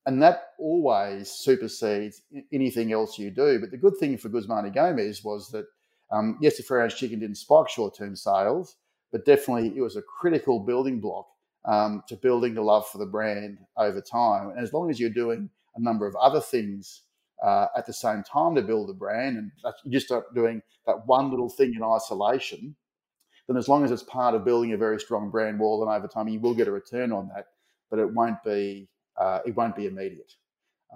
And that always supersedes anything else you do. But the good thing for Guzman y Gomez was that, um, yes, the free range chicken didn't spike short term sales, but definitely it was a critical building block um, to building the love for the brand over time. And as long as you're doing a number of other things uh, at the same time to build a brand, and you just start doing that one little thing in isolation, then as long as it's part of building a very strong brand wall, then over time you will get a return on that, but it won't be uh, it won't be immediate.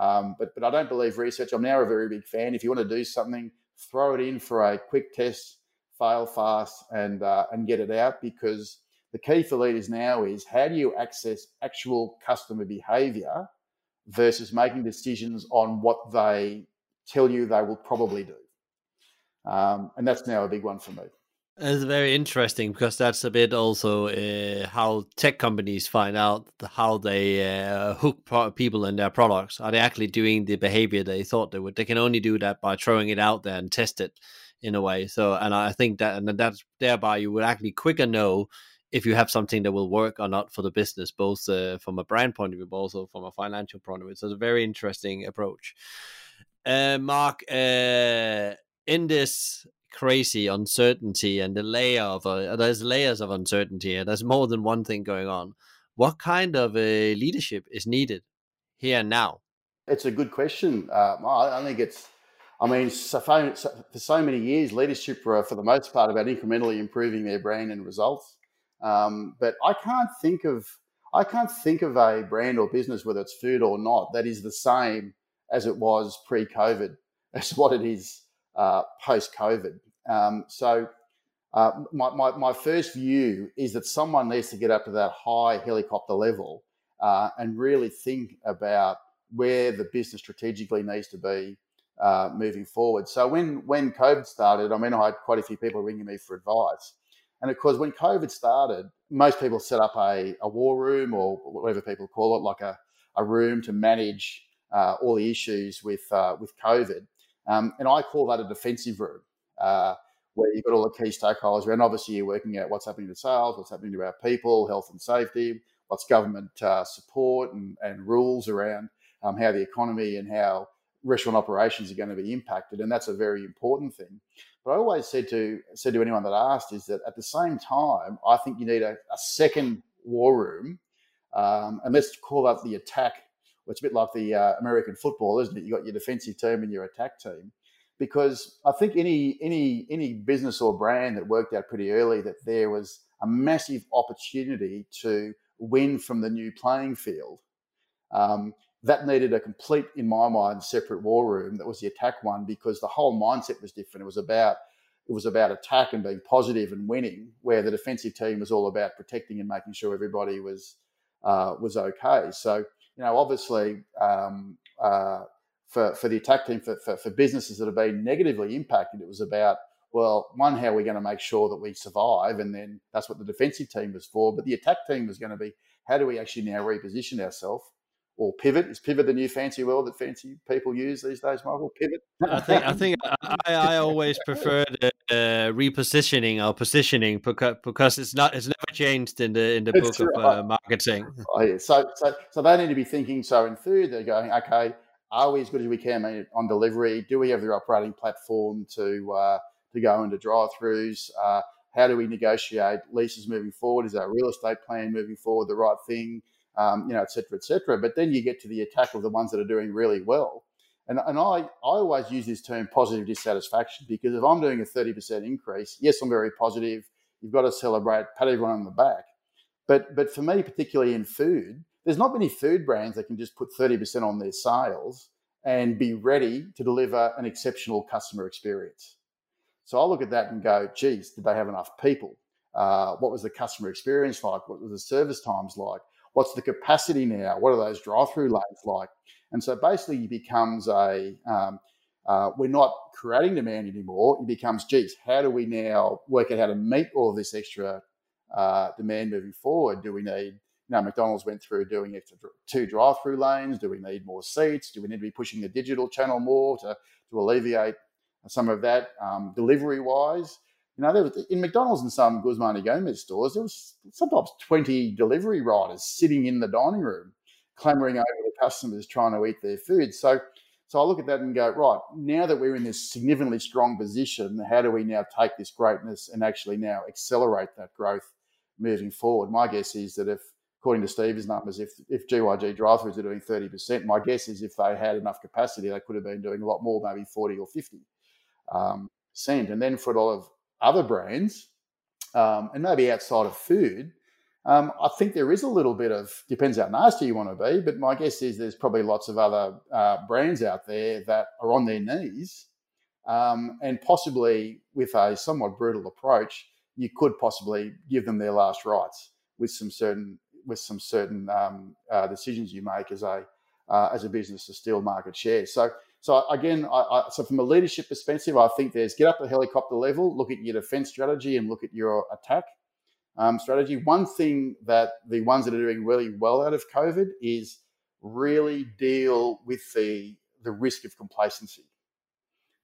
Um, but but I don't believe research. I'm now a very big fan. If you want to do something, throw it in for a quick test, fail fast, and uh, and get it out because the key for leaders now is how do you access actual customer behavior versus making decisions on what they tell you they will probably do. Um, and that's now a big one for me. It's very interesting because that's a bit also uh, how tech companies find out how they uh, hook people in their products. Are they actually doing the behavior they thought they would? They can only do that by throwing it out there and test it in a way. So, and I think that, and that's thereby you would actually quicker know if you have something that will work or not for the business, both uh, from a brand point of view, but also from a financial point of view. So it's a very interesting approach. Uh, Mark, uh, in this crazy uncertainty and the layer of uh, there's layers of uncertainty and there's more than one thing going on. What kind of a leadership is needed here and now? It's a good question. Uh, i think it's i mean so for so many years leadership were for the most part about incrementally improving their brand and results um, but i can't think of i can't think of a brand or business whether it's food or not that is the same as it was pre-covid as what it is uh, post COVID. Um, so, uh, my, my, my, first view is that someone needs to get up to that high helicopter level uh, and really think about where the business strategically needs to be uh, moving forward. So, when, when COVID started, I mean, I had quite a few people ringing me for advice. And of course, when COVID started, most people set up a, a war room or whatever people call it, like a, a room to manage uh, all the issues with, uh, with COVID. Um, and I call that a defensive room, uh, where you've got all the key stakeholders around. Obviously, you're working out what's happening to sales, what's happening to our people, health and safety, what's government uh, support and, and, rules around um, how the economy and how restaurant operations are going to be impacted. And that's a very important thing. But I always said to said to anyone that asked is that at the same time, I think you need a, a second war room, um, and let's call that the attack it's a bit like the uh, American football, isn't it? You got your defensive team and your attack team. Because I think any any any business or brand that worked out pretty early that there was a massive opportunity to win from the new playing field. Um, that needed a complete, in my mind, separate war room. That was the attack one because the whole mindset was different. It was about it was about attack and being positive and winning, where the defensive team was all about protecting and making sure everybody was uh, was okay. So you know, obviously, um, uh, for, for the attack team, for, for, for, businesses that have been negatively impacted, it was about, well, one, how are we going to make sure that we survive? And then that's what the defensive team was for. But the attack team was going to be, how do we actually now reposition ourselves? Or pivot is pivot the new fancy word that fancy people use these days, Michael? Pivot. I think I think I, I always prefer the uh, repositioning or positioning because because it's not it's never changed in the in the book right. of uh, marketing. Oh, yeah. So so so they need to be thinking. So in food, they're going, okay, are we as good as we can on delivery? Do we have the operating platform to uh, to go into drive-throughs? Uh, how do we negotiate leases moving forward? Is our real estate plan moving forward the right thing? Um, you know, et cetera, et cetera. But then you get to the attack of the ones that are doing really well and, and I, I always use this term positive dissatisfaction because if I'm doing a 30% increase, yes, I'm very positive. You've got to celebrate, pat everyone on the back. But, but for me, particularly in food, there's not many food brands that can just put 30% on their sales and be ready to deliver an exceptional customer experience. So I look at that and go, geez, did they have enough people? Uh, what was the customer experience like? What was the service times like? What's the capacity now? What are those drive-through lanes like? And so basically, it becomes a um, uh, we're not creating demand anymore. It becomes, geez, how do we now work out how to meet all this extra uh, demand moving forward? Do we need, you know, McDonald's went through doing extra two drive-through lanes. Do we need more seats? Do we need to be pushing the digital channel more to, to alleviate some of that um, delivery-wise? You know, there was, in McDonald's and some Guzman y Gomez stores, there was sometimes 20 delivery riders sitting in the dining room clamoring over the customers trying to eat their food. So, so I look at that and go, right, now that we're in this significantly strong position, how do we now take this greatness and actually now accelerate that growth moving forward? My guess is that if, according to Steve's numbers, if, if GYG drive-throughs are doing 30%, my guess is if they had enough capacity, they could have been doing a lot more, maybe 40 or 50 um, percent. And then for a lot of other brands, um, and maybe outside of food, um, I think there is a little bit of depends how nasty you want to be, but my guess is there's probably lots of other uh, brands out there that are on their knees um, and possibly with a somewhat brutal approach, you could possibly give them their last rites with some certain with some certain um, uh, decisions you make as a uh, as a business to steal market share. So so again, I, I, so from a leadership perspective, I think there's get up the helicopter level, look at your defense strategy, and look at your attack um, strategy. One thing that the ones that are doing really well out of COVID is really deal with the the risk of complacency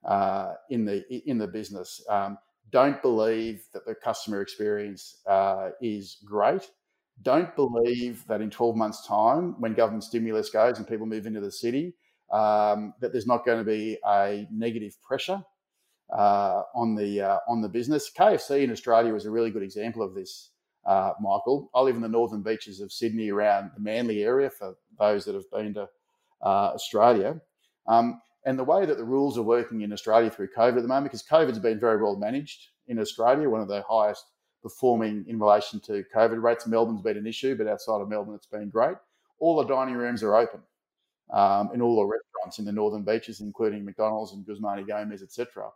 uh, in the in the business. Um, don't believe that the customer experience uh, is great. Don't believe that in 12 months' time, when government stimulus goes and people move into the city, um, that there's not going to be a negative pressure uh, on the uh, on the business. KFC in Australia is a really good example of this. Uh, Michael, I live in the northern beaches of Sydney, around the Manly area. For those that have been to uh, Australia, um, and the way that the rules are working in Australia through COVID at the moment, because COVID's been very well managed in Australia, one of the highest performing in relation to COVID rates. Melbourne's been an issue, but outside of Melbourne, it's been great. All the dining rooms are open um, in all the restaurants in the northern beaches, including McDonald's and Guzman y Gomez, etc.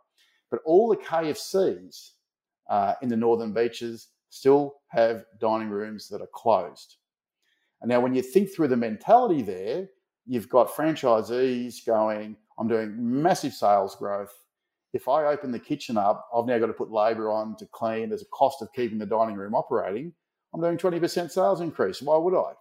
But all the KFCs uh, in the northern beaches still have dining rooms that are closed. And now, when you think through the mentality there, you've got franchisees going, I'm doing massive sales growth. If I open the kitchen up, I've now got to put labour on to clean. There's a cost of keeping the dining room operating. I'm doing 20% sales increase. Why would I?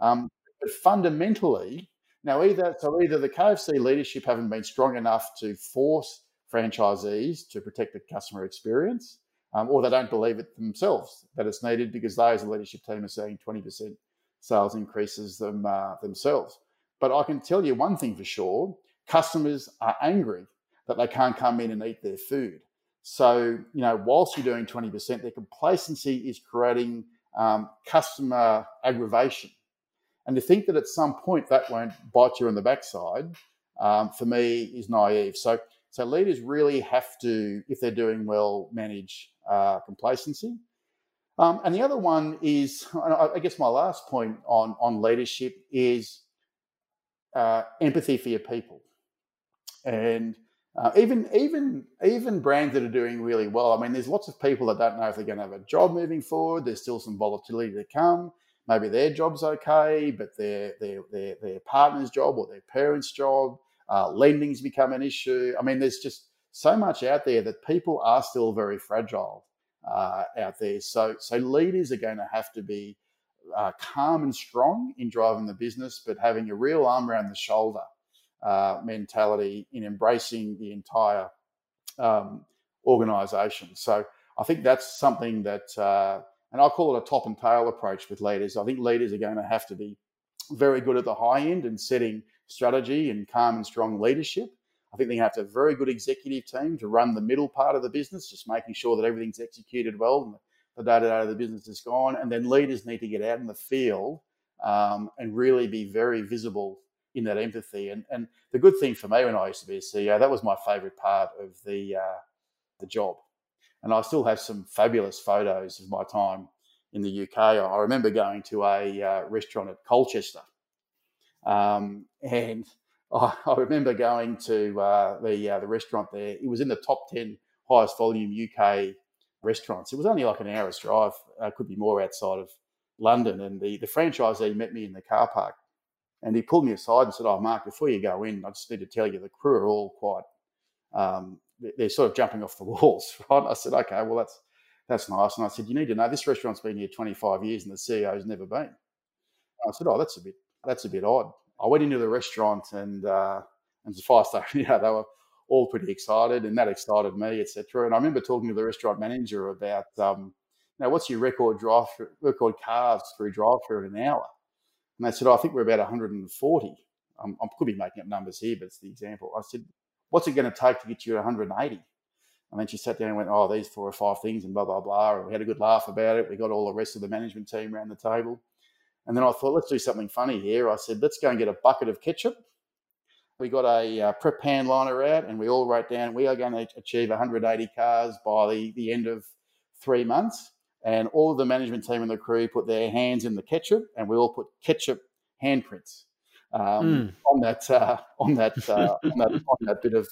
Um, but fundamentally, now either so either the KFC leadership haven't been strong enough to force franchisees to protect the customer experience, um, or they don't believe it themselves that it's needed because they as a leadership team are seeing 20% sales increases them uh, themselves. But I can tell you one thing for sure: customers are angry that they can't come in and eat their food. So, you know, whilst you're doing 20%, their complacency is creating um, customer aggravation. And to think that at some point that won't bite you in the backside, um, for me, is naive. So, so leaders really have to, if they're doing well, manage uh, complacency. Um, and the other one is, I guess my last point on, on leadership is uh, empathy for your people. And uh, even even even brands that are doing really well. I mean, there's lots of people that don't know if they're going to have a job moving forward. There's still some volatility to come. Maybe their job's okay, but their their their, their partner's job or their parents' job, uh, lending's become an issue. I mean, there's just so much out there that people are still very fragile uh, out there. So so leaders are going to have to be uh, calm and strong in driving the business, but having a real arm around the shoulder uh, mentality in embracing the entire um, organization. So I think that's something that, uh, and I call it a top and tail approach with leaders. I think leaders are going to have to be very good at the high end and setting strategy and calm and strong leadership. I think they have to have a very good executive team to run the middle part of the business, just making sure that everything's executed well and the day to day of the business is gone. And then leaders need to get out in the field um, and really be very visible in that empathy. And and the good thing for me when I used to be a CEO, that was my favourite part of the uh, the job. And I still have some fabulous photos of my time in the UK. I remember going to a uh, restaurant at Colchester, um, and I, I, remember going to uh, the uh, the restaurant there. It was in the top ten highest volume UK restaurants. It was only like an hour's drive, uh, could be more outside of London. And the the franchisee met me in the car park and he pulled me aside and said, "Oh, Mark, before you go in, I just need to tell you the crew are all quite, um, they're sort of jumping off the walls, right?" I said, "Okay, well that's that's nice." And I said, "You need to know this restaurant's been here 25 years and the CEO's never been." And I said, "Oh, that's a bit that's a bit odd." I went into the restaurant and uh, and the station, you know, they were all pretty excited, and that excited me, etc. And I remember talking to the restaurant manager about, um, you know, what's your record drive record cars through drive through in an hour? And they said, oh, I think we're about 140. Um, I could be making up numbers here, but it's the example. I said, what's it going to take to get you to 180? And then she sat down and went, oh, these four or five things and blah, blah, blah. And we had a good laugh about it. We got all the rest of the management team around the table. And then I thought, let's do something funny here. I said, let's go and get a bucket of ketchup. We got a uh, prep pan liner out and we all wrote down we are going to achieve 180 cars by the, the end of three months and all of the management team and the crew put their hands in the ketchup, and we all put ketchup handprints um, mm. on that uh, on that uh, on that on that bit of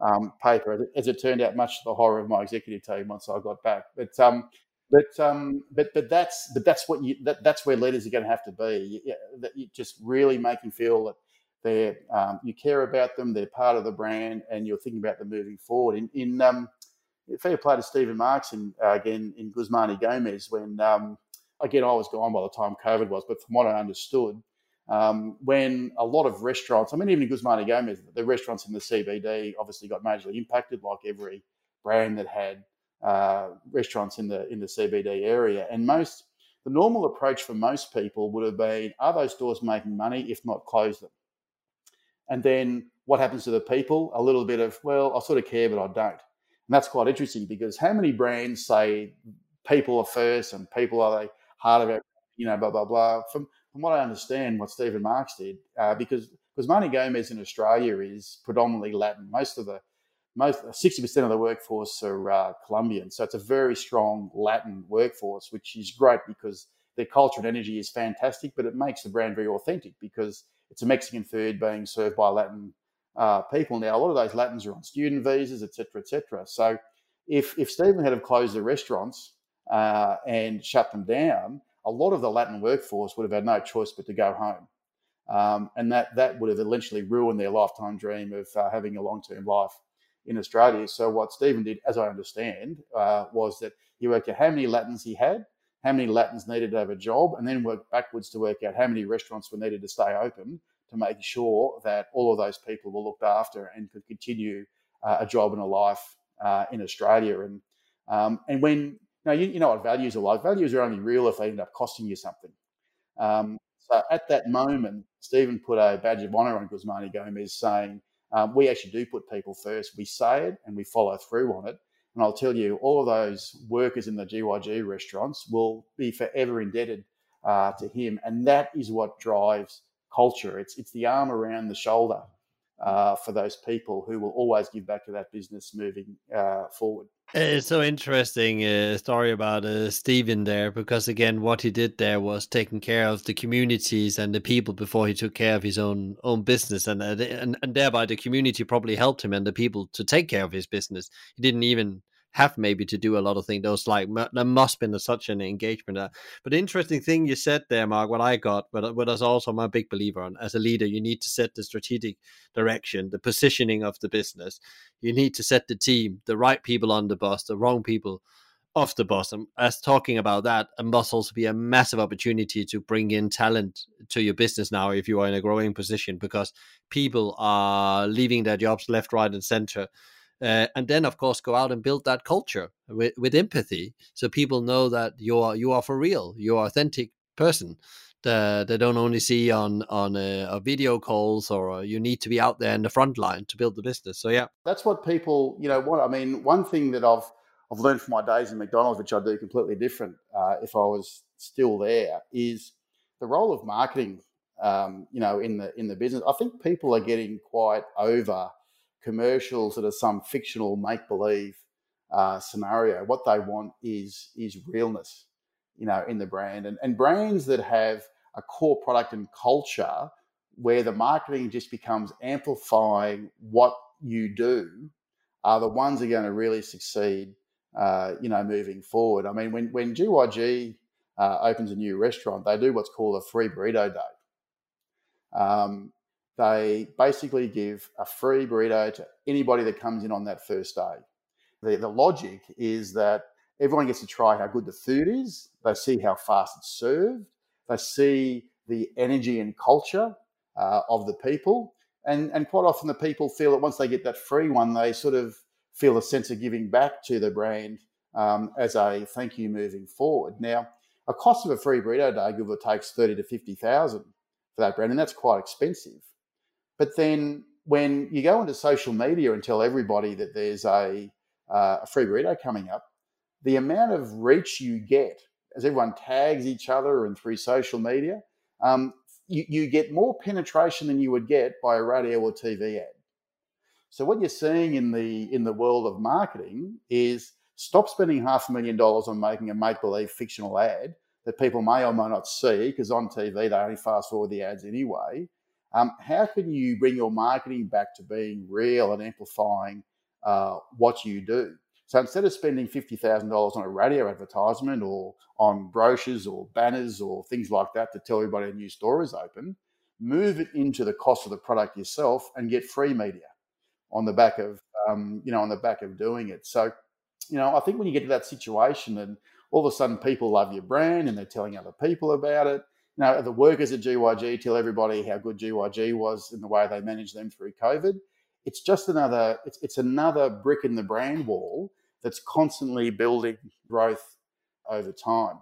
um, paper. As it turned out, much to the horror of my executive team once I got back. But um, but um, but but that's but that's what you that, that's where leaders are going to have to be. You, that you just really making feel that they um, you care about them, they're part of the brand, and you're thinking about them moving forward. In, in um, fair play to Stephen Marks and uh, again in Guzman y Gomez when um, again I was gone by the time COVID was, but from what I understood, um, when a lot of restaurants, I mean even in Guzman y Gomez, the restaurants in the CBD obviously got majorly impacted, like every brand that had uh, restaurants in the in the CBD area, and most the normal approach for most people would have been: Are those stores making money? If not, close them. And then what happens to the people? A little bit of, well, I sort of care, but I don't. And that's quite interesting because how many brands say people are first and people are the heart of it, you know, blah, blah, blah. From, from what I understand, what Stephen Marks did, uh, because Guzman y Gomez in Australia is predominantly Latin. Most of the most 60% of the workforce are uh, Colombian. So it's a very strong Latin workforce, which is great because their culture and energy is fantastic, but it makes the brand very authentic because it's a Mexican food being served by Latin uh, people. Now, a lot of those Latins are on student visas, etc., etc. So, if if Stephen had have closed the restaurants uh, and shut them down, a lot of the Latin workforce would have had no choice but to go home, um, and that that would have eventually ruined their lifetime dream of uh, having a long term life in Australia. So, what Stephen did, as I understand, uh, was that he worked out how many Latins he had how many Latins needed to have a job, and then worked backwards to work out how many restaurants were needed to stay open to make sure that all of those people were looked after and could continue uh, a job and a life uh, in Australia. And um, and when know, you, you, know what values are like. Values are only real if they end up costing you something. Um, so at that moment, Stephen put a badge of honour on Guzman y Gomez, saying, um, "We actually do put people first. We say it and we follow through on it." And I'll tell you, all of those workers in the GYG restaurants will be forever indebted uh, to him. And that is what drives culture. It's, it's the arm around the shoulder uh, for those people who will always give back to that business moving uh, forward. It's so interesting uh, story about uh, Stephen there because again, what he did there was taking care of the communities and the people before he took care of his own own business, and uh, and and thereby the community probably helped him and the people to take care of his business. He didn't even have maybe to do a lot of things. Those like there must been such an engagement. Uh, but the interesting thing you said there, Mark, what I got, but what is also my big believer on as a leader, you need to set the strategic direction, the positioning of the business. You need to set the team, the right people on the bus, the wrong people off the bus. And as talking about that, it must also be a massive opportunity to bring in talent to your business now if you are in a growing position because people are leaving their jobs left, right, and center uh, and then of course go out and build that culture with, with empathy so people know that you are you are for real you're authentic person. That they don't only see on on a, a video calls or uh, you need to be out there in the front line to build the business so yeah. That's what people you know what i mean one thing that i've i've learned from my days in mcdonald's which i do completely different uh, if i was still there is the role of marketing um, you know in the in the business. I think people are getting quite over commercials that are some fictional make believe uh, scenario. What they want is is realness, you know, in the brand and and brands that have a core product and culture where the marketing just becomes amplifying what you do are the ones that are going to really succeed. Uh, you know, moving forward. I mean, when when GYG uh, opens a new restaurant, they do what's called a free burrito day. Um, they basically give a free burrito to anybody that comes in on that first day. The, the logic is that everyone gets to try how good the food is, they see how fast it's served, they see the energy and culture uh, of the people. And, and quite often the people feel that once they get that free one, they sort of feel a sense of giving back to the brand um, as a thank you moving forward. Now, a cost of a free burrito day or takes thirty to fifty thousand for that brand, and that's quite expensive. But then when you go into social media and tell everybody that there's a, uh, a free burrito coming up, the amount of reach you get as everyone tags each other and through social media, um, you, you get more penetration than you would get by a radio or TV ad. So what you're seeing in the in the world of marketing is stop spending half a million dollars on making a make believe fictional ad that people may or may not see because on TV they only fast forward the ads anyway, Um, how can you bring your marketing back to being real and amplifying uh, what you do? So instead of spending $50,000 on a radio advertisement or on brochures or banners or things like that to tell everybody a new store is open, move it into the cost of the product yourself and get free media on the back of um, you know on the back of doing it. So you know I think when you get to that situation and all of a sudden people love your brand and they're telling other people about it. You know the workers at GYG tell everybody how good GYG was in the way they managed them through COVID. It's just another it's, it's another brick in the brand wall that's constantly building growth over time.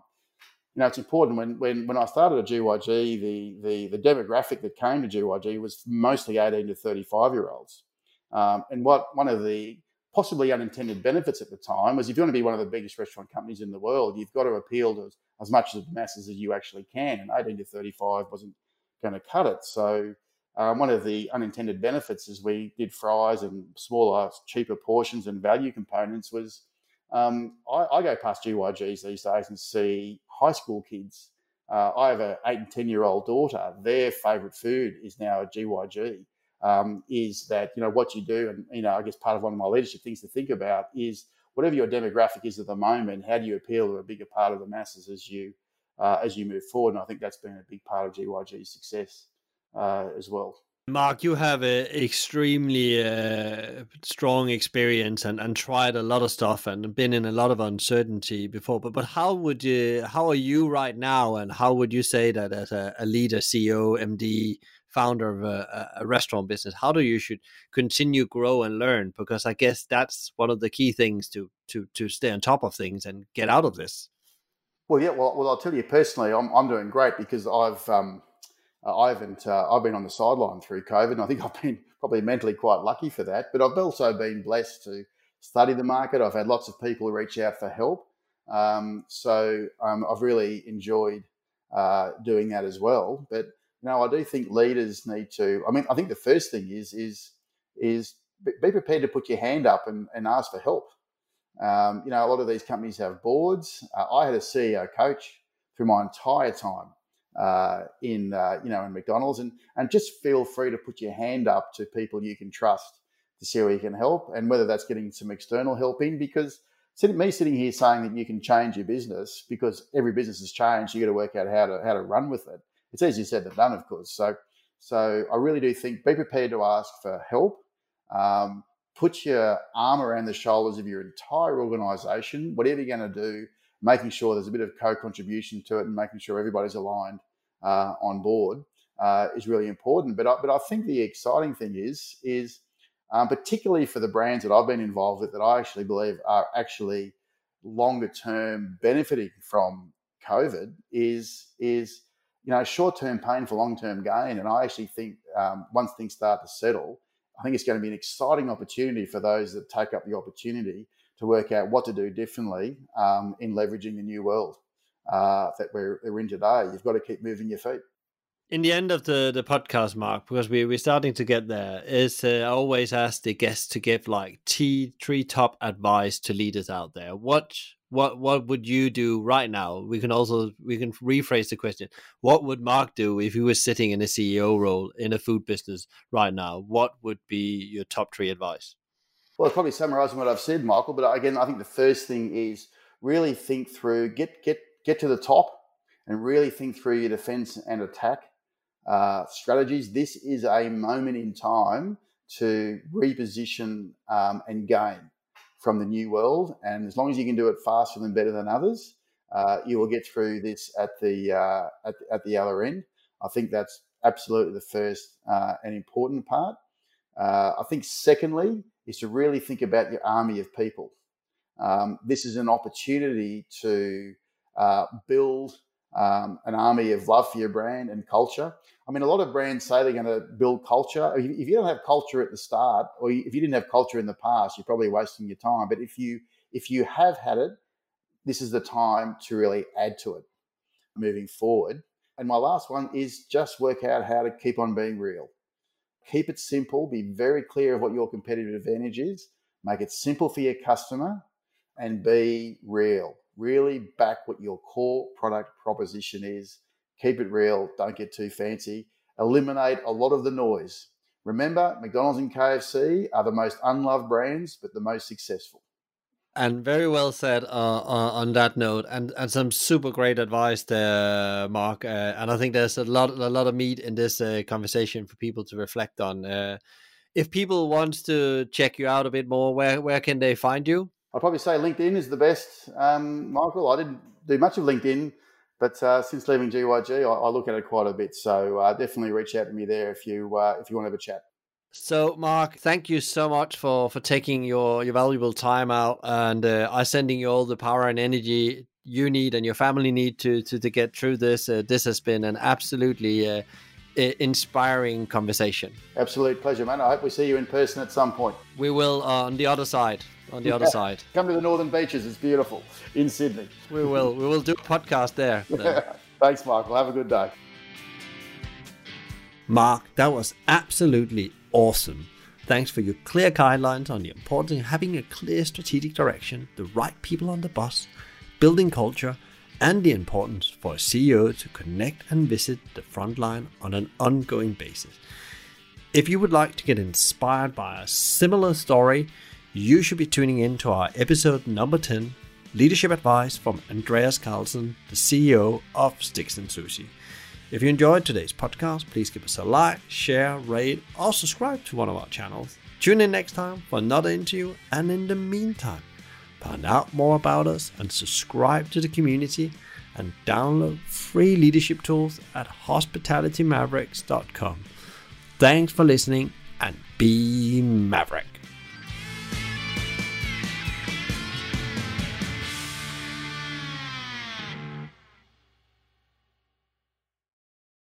You know, it's important when when when I started at GYG, the the the demographic that came to GYG was mostly 18 to 35 year olds. Um, and what one of the possibly unintended benefits at the time was if you want to be one of the biggest restaurant companies in the world, you've got to appeal to as, as much of the masses as you actually can. And 18 to 35 wasn't going to cut it. So um, one of the unintended benefits is we did fries and smaller, cheaper portions and value components was um, I, I, go past GYGs these days and see high school kids. Uh, I have an eight and 10 year old daughter. Their favourite food is now a GYG. Um, is that, you know, what you do. And, you know, I guess part of one of my leadership things to think about is whatever your demographic is at the moment, how do you appeal to a bigger part of the masses as you, uh, as you move forward? And I think that's been a big part of GYG's success uh, as well. Mark, you have an extremely uh, strong experience and, and tried a lot of stuff and been in a lot of uncertainty before. But but how would you? How are you right now? And how would you say that as a, a leader, CEO, MD, founder of a, a, restaurant business, how do you should continue grow and learn? Because I guess that's one of the key things to to to stay on top of things and get out of this. Well, yeah. Well, well, I'll tell you personally, I'm I'm doing great because I've um, I haven't. Uh, I've been on the sideline through COVID, and I think I've been probably mentally quite lucky for that. But I've also been blessed to study the market. I've had lots of people reach out for help, um, so um, I've really enjoyed uh, doing that as well. But know, I do think leaders need to. I mean, I think the first thing is is is be prepared to put your hand up and, and ask for help. Um, you know, a lot of these companies have boards. Uh, I had a CEO coach through my entire time uh, in uh, you know in McDonald's, and and just feel free to put your hand up to people you can trust to see where you can help, and whether that's getting some external help in because. Me sitting here saying that you can change your business because every business has changed, you got to work out how to how to run with it. It's easier said than done, of course. So, so I really do think be prepared to ask for help. Um, put your arm around the shoulders of your entire organisation, whatever you're going to do, making sure there's a bit of co-contribution to it and making sure everybody's aligned uh, on board uh, is really important. But I, but I think the exciting thing is is um, particularly for the brands that I've been involved with that I actually believe are actually longer term benefiting from COVID is is you know short term pain for long term gain. And I actually think um, once things start to settle, I think it's going to be an exciting opportunity for those that take up the opportunity to work out what to do differently um, in leveraging the new world uh, that we're, we're in today. You've got to keep moving your feet. In the end of the, the podcast, Mark, because we, we're starting to get there, is uh, I always ask the guests to give like t- three top advice to leaders out there. What what what would you do right now? We can also we can rephrase the question. What would Mark do if he was sitting in a CEO role in a food business right now? What would be your top three advice? Well, probably summarising what I've said, Michael. But again, I think the first thing is really think through, get get get to the top, and really think through your defence and attack uh, strategies. This is a moment in time to reposition um, and gain from the new world. And as long as you can do it faster than better than others, uh, you will get through this at the uh, at, at, the other end. I think that's absolutely the first uh, and important part. Uh, I think secondly, is to really think about your army of people. Um, this is an opportunity to uh, build um, an army of love for your brand and culture. I mean, a lot of brands say they're going to build culture. If you don't have culture at the start, or if you didn't have culture in the past, you're probably wasting your time. But if you if you have had it, this is the time to really add to it moving forward. And my last one is just work out how to keep on being real. Keep it simple, be very clear of what your competitive advantage is, make it simple for your customer, and be real. Really back what your core product proposition is. Keep it real, don't get too fancy. eliminate a lot of the noise. Remember, McDonald's and KFC are the most unloved brands, but the most successful. And very well said uh, on that note, and, and some super great advice there, Mark. Uh, and I think there's a lot a lot of meat in this uh, conversation for people to reflect on. Uh, if people want to check you out a bit more, where where can they find you? I'd probably say LinkedIn is the best, um, Michael. I didn't do much of LinkedIn, but uh, since leaving GYG, I, I, look at it quite a bit. So uh, definitely reach out to me there if you uh, if you want to have a chat. So, Mark, thank you so much for for taking your your valuable time out, and uh, I sending you all the power and energy you need and your family need to to, to get through this. Uh, this has been an absolutely uh, inspiring conversation. Absolute pleasure, man. I hope we see you in person at some point. We will uh, on the other side. On the other side. Come to the northern beaches. It's beautiful in Sydney. We will. We will do a podcast there. Thanks, Mark. Well, have a good day. Mark, that was absolutely awesome. Thanks for your clear guidelines on the importance of having a clear strategic direction, the right people on the bus, building culture, and the importance for a CEO to connect and visit the front line on an ongoing basis. If you would like to get inspired by a similar story, you should be tuning in to our episode number 10 Leadership Advice from Andreas Karlsson, the CEO of Sticks and Sushi. If you enjoyed today's podcast, please give us a like, share, rate, or subscribe to one of our channels. Tune in next time for another interview, and in the meantime, Find out more about us and subscribe to the community and download free leadership tools at hospitalitymavericks.com. Thanks for listening and be Maverick.